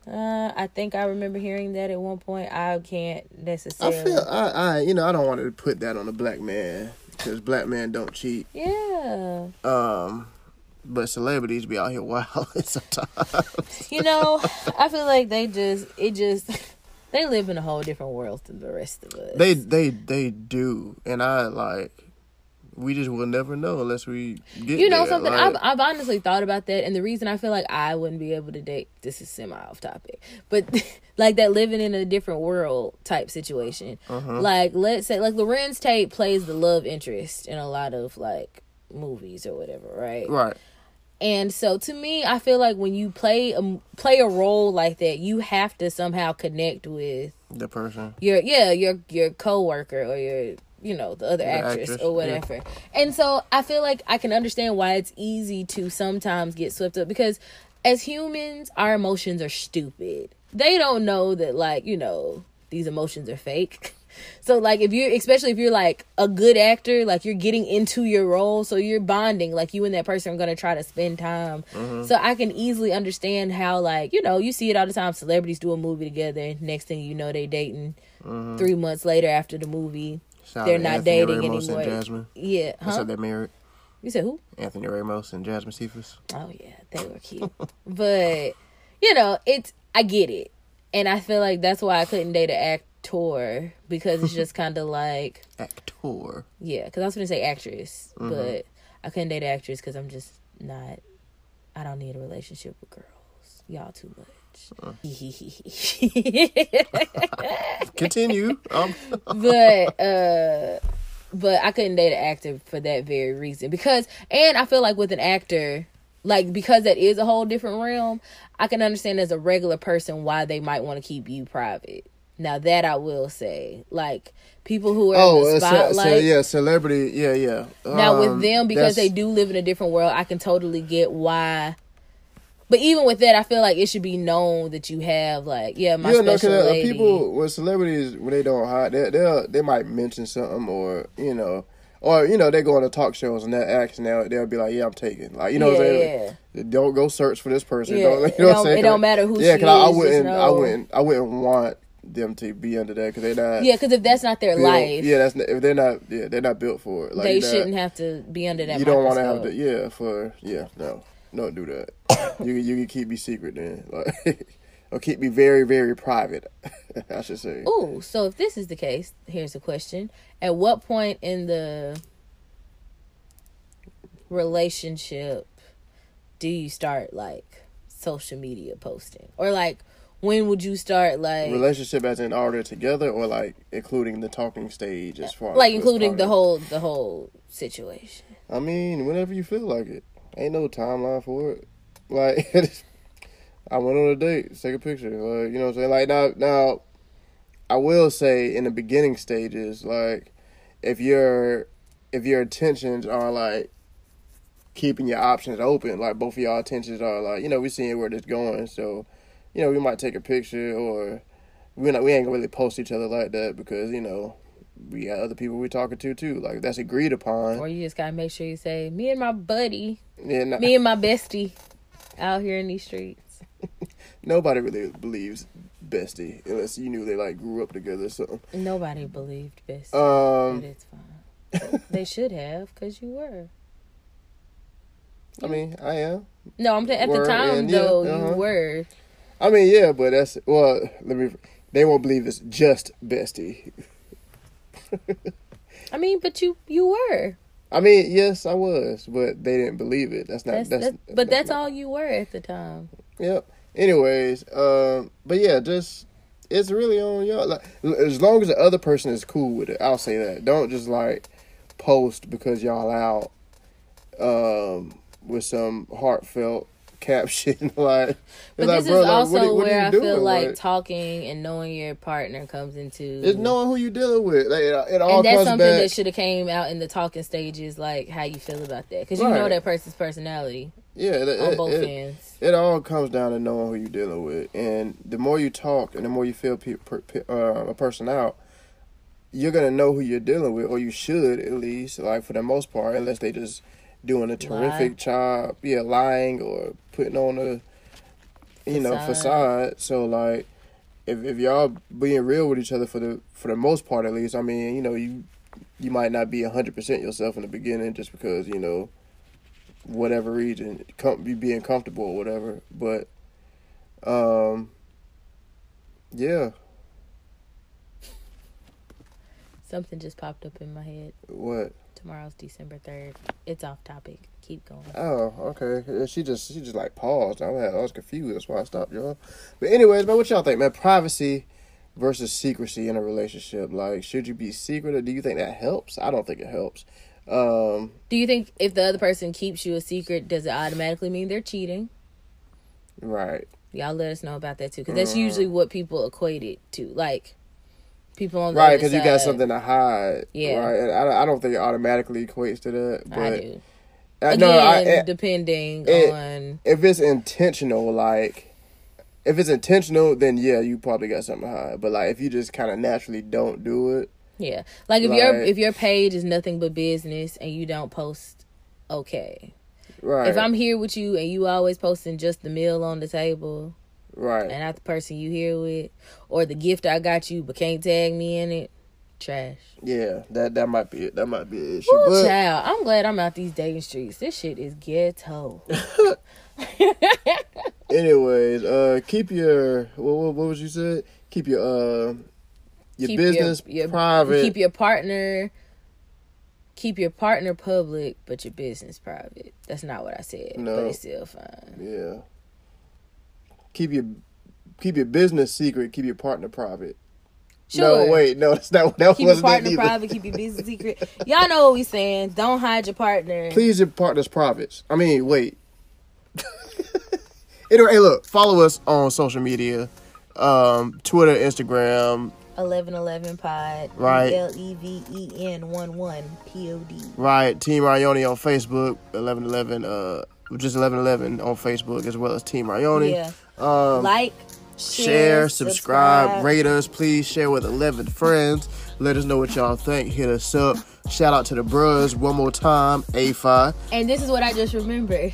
S2: Uh, I think I remember hearing that at one point. I can't necessarily.
S1: I feel I I you know I don't want to put that on a black man because black men don't cheat.
S2: yeah,
S1: Um, but celebrities be out here <laughs> wild sometimes.
S2: you know, I feel like they just it just they live in a whole different world than the rest of us.
S1: They they they do, and I like. We just will never know unless we get.
S2: you know
S1: there.
S2: something
S1: Like,
S2: I've, I've honestly thought about that and the reason i feel like i wouldn't be able to date this is semi off topic but <laughs> like that living in a different world type situation
S1: Uh-huh.
S2: like let's say like larenz tate plays the love interest in a lot of like movies or whatever right
S1: right.
S2: And so to me i feel like when you play a play a role like that you have to somehow connect with
S1: The person.
S2: your yeah your your coworker or your you know the other actress,
S1: actress,
S2: or
S1: yeah.
S2: whatever and so i feel like i can understand why it's easy to sometimes get swept up because as humans our emotions are stupid they don't know that like you know these emotions are fake <laughs> so like if you're especially if you're like a good actor like you're getting into your role so you're bonding like you and that person are going to try to spend time. Mm-hmm. So i can easily understand how like you know you see it all the time celebrities do a movie together next thing you know they dating mm-hmm. three months later after the movie.
S1: Shout
S2: they're not
S1: Anthony
S2: dating
S1: Ramos
S2: anymore.
S1: Jasmine.
S2: yeah
S1: I
S2: huh?
S1: said they're married.
S2: you said who?
S1: Anthony Ramos and Jasmine Cephas.
S2: oh yeah they were cute. But you know it's i get it. And i feel like that's why i couldn't date an actor because it's just kind of like <laughs>
S1: Actor.
S2: Yeah, because I was gonna say actress,
S1: Mm-hmm.
S2: but I couldn't date an actress because I'm just not. I don't need a relationship with girls. Y'all too much. <laughs>
S1: Continue. um, <laughs>
S2: but uh, but I couldn't date an actor for that very reason because, and I feel like with an actor, like because that is a whole different realm. I can understand as a regular person why they might want to keep you private. Now that I will say, like people who are
S1: Oh,
S2: in the
S1: uh,
S2: spotlight.
S1: yeah, celebrity. Yeah, yeah.
S2: Now
S1: Um,
S2: with them, because they do live in a different world, I can totally get why. But even with that, I feel like it should be known that you have like, yeah, my
S1: know,
S2: special
S1: cause, uh,
S2: lady.
S1: people with celebrities when they don't hide, they they they might mention something or you know, or you know they go on the talk shows and they're asking now they'll be like, yeah, I'm taking, like you know, what I'm saying? don't go search for this person.
S2: Yeah,
S1: Don't, <laughs> you
S2: it
S1: know what I'm
S2: don't-
S1: saying?
S2: it don't matter who
S1: Yeah,
S2: she
S1: 'cause I, I wouldn't, I wouldn't, I wouldn't want them to be under that because they're not.
S2: yeah, because if that's not their
S1: built-
S2: life,
S1: Yeah, that's not, if they're not. Yeah, they're not built for it. Like
S2: they
S1: you're not-
S2: shouldn't have to be under that.
S1: You don't want to have to. Yeah, for yeah, no, don't do that. <coughs> you you can keep me secret then, like, <laughs> or keep me very very private. <laughs> I should say.
S2: Oh, so if this is the case, here's a question: At what point in the relationship do you start like social media posting, or like when would you start like
S1: Relationship as in they together or like including the talking stage as far
S2: like
S1: as
S2: including the whole the whole situation?
S1: I mean, whenever you feel like it, ain't no timeline for it. Like, <laughs> I went on a date, take a picture. Like, you know what I'm saying? Like now, now, I will say in the beginning stages, like, if your if your intentions are like keeping your options open, like both of y'all intentions are like, you know, we're seeing where this going, so, you know, we might take a picture or we're not we ain't gonna really post each other like that because you know we got other people we're talking to too. Like that's agreed upon.
S2: Or you just gotta make sure you say, "Me and my buddy,
S1: Yeah, nah,
S2: me and my bestie, out here in these streets." <laughs>
S1: nobody really believes bestie unless you knew they like grew up together So.
S2: Nobody believed bestie,
S1: Um,
S2: but it's fine. they should have, cause you were.
S1: I mean, I am.
S2: No, I'm at the time
S1: and yeah,
S2: though.
S1: uh-huh.
S2: You were.
S1: I mean, yeah, but that's well. Let me. They won't believe it's just bestie. <laughs>
S2: I mean, but you you were.
S1: I mean, yes, I was, but they didn't believe it. That's not.
S2: That's,
S1: That's,
S2: that's, but that's all you were at the time.
S1: Yep. Anyways, um, but yeah, just it's really on y'all. Like, as long as the other person is cool with it, I'll say that. Don't just like post because y'all out um, with some heartfelt caption. <laughs> like,
S2: But
S1: like,
S2: this
S1: bro,
S2: is
S1: like,
S2: also
S1: what what
S2: where I feel
S1: doing?
S2: like talking and knowing your partner comes into.
S1: it's knowing who you're dealing with. Like, it, it all
S2: and that's something
S1: back.
S2: that should have came out in the talking stages, like how you feel about that, because you know that person's personality
S1: yeah, it,
S2: on
S1: it-
S2: both
S1: it-
S2: ends.
S1: it all comes down to knowing who you're dealing with, and the more you talk, and the more you feel pe- per, pe- uh, a person out, you're gonna know who you're dealing with, or you should at least, like for the most part, unless they just doing a terrific
S2: Lie.
S1: job, yeah, lying or putting on a, you know,
S2: Facade.
S1: facade. So like, if if y'all being real with each other for the for the most part, at least, I mean, you know, you you might not be hundred percent yourself in the beginning just because you know whatever reason, com- be being comfortable or whatever. But, um, yeah,
S2: Something just popped up in my head.
S1: what?
S2: Tomorrow's December third. It's off topic. Keep going.
S1: Oh, okay. She just she just like paused. I was, confused. That's why I stopped y'all. But anyways, man, what y'all think, man? Privacy versus secrecy in a relationship. Like, should you be secret or do you think that helps? I don't think it helps. Um,
S2: Do you think if the other person keeps you a secret, does it automatically mean they're cheating?
S1: right.
S2: Y'all let us know about that too, because that's usually what people equate it to. Like people on the
S1: Right, because you got something to hide.
S2: Yeah.
S1: Right. I, I don't think it automatically equates to that. But
S2: I do.
S1: I,
S2: Again,
S1: no, I, eh,
S2: depending
S1: it-
S2: on
S1: if it's intentional, like if it's intentional, then yeah, you probably got something to hide. But like if you just kind of naturally don't do it,
S2: yeah, like if your if your page is nothing but business and you don't post, okay.
S1: right?
S2: If I'm here with you and you always posting just the meal on the table
S1: right,
S2: and not the person you here with, or the gift I got you but can't tag me in it, trash.
S1: yeah, that that might be it. That might be an issue.
S2: Ooh,
S1: but
S2: child, I'm glad I'm out these dating streets. This shit is ghetto. <laughs>
S1: anyways, uh, keep your what what, what was you said? Keep your uh your
S2: Keep
S1: business
S2: your-
S1: private.
S2: Keep your partner. Keep your partner public, but your business private. That's not what I said, but
S1: No.
S2: it's still fine.
S1: yeah. Keep your keep your business secret. Keep your partner private.
S2: Sure.
S1: No, wait, no, that's not that
S2: Keep your
S1: wasn't that
S2: partner
S1: either.
S2: private. Keep your business secret. Y'all know what we saying. Don't hide your partner.
S1: Please your partner's privates. I mean, wait. <laughs> anyway, hey, look, follow us on social media, um, Twitter, Instagram,
S2: Eleven Eleven Pod.
S1: Right.
S2: L E V E N one one P O D.
S1: right? Team Rayoni on Facebook, eleven eleven, uh, just eleven eleven on Facebook as well as Team Rayoni.
S2: Yeah.
S1: Um,
S2: Like,
S1: share,
S2: share,
S1: subscribe, rate us. Please share with 11 friends. Let us know what y'all think. Hit us up. Shout out to the bros one more time. A5.
S2: And this is what I just remembered.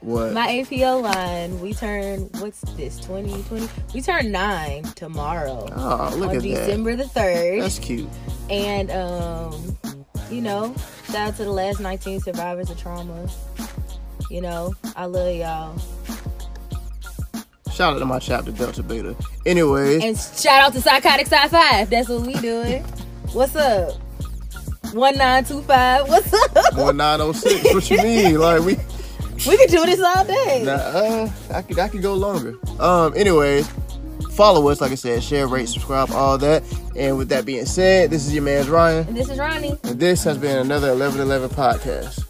S1: What?
S2: My APO line, we turn what's this? Twenty twenty. We turn nine tomorrow.
S1: oh, look
S2: on
S1: at that.
S2: December the third.
S1: That's cute.
S2: And um, you know, shout out to the last 19 survivors of trauma. You know, I love y'all.
S1: Shout out to my chapter Delta Beta. Anyways,
S2: And shout out to Psychotic Sci Five. That's what we doing. What's up? One nine two five. What's up?
S1: 1906. What you mean? <laughs> Like we
S2: We could do this all day.
S1: nah, uh I could I could go longer. Um anyways, follow us, like I said, share, rate, subscribe, all that. And with that being said, this is your man's Ryan.
S2: And this is Ronnie.
S1: And this has been another 1111 podcast.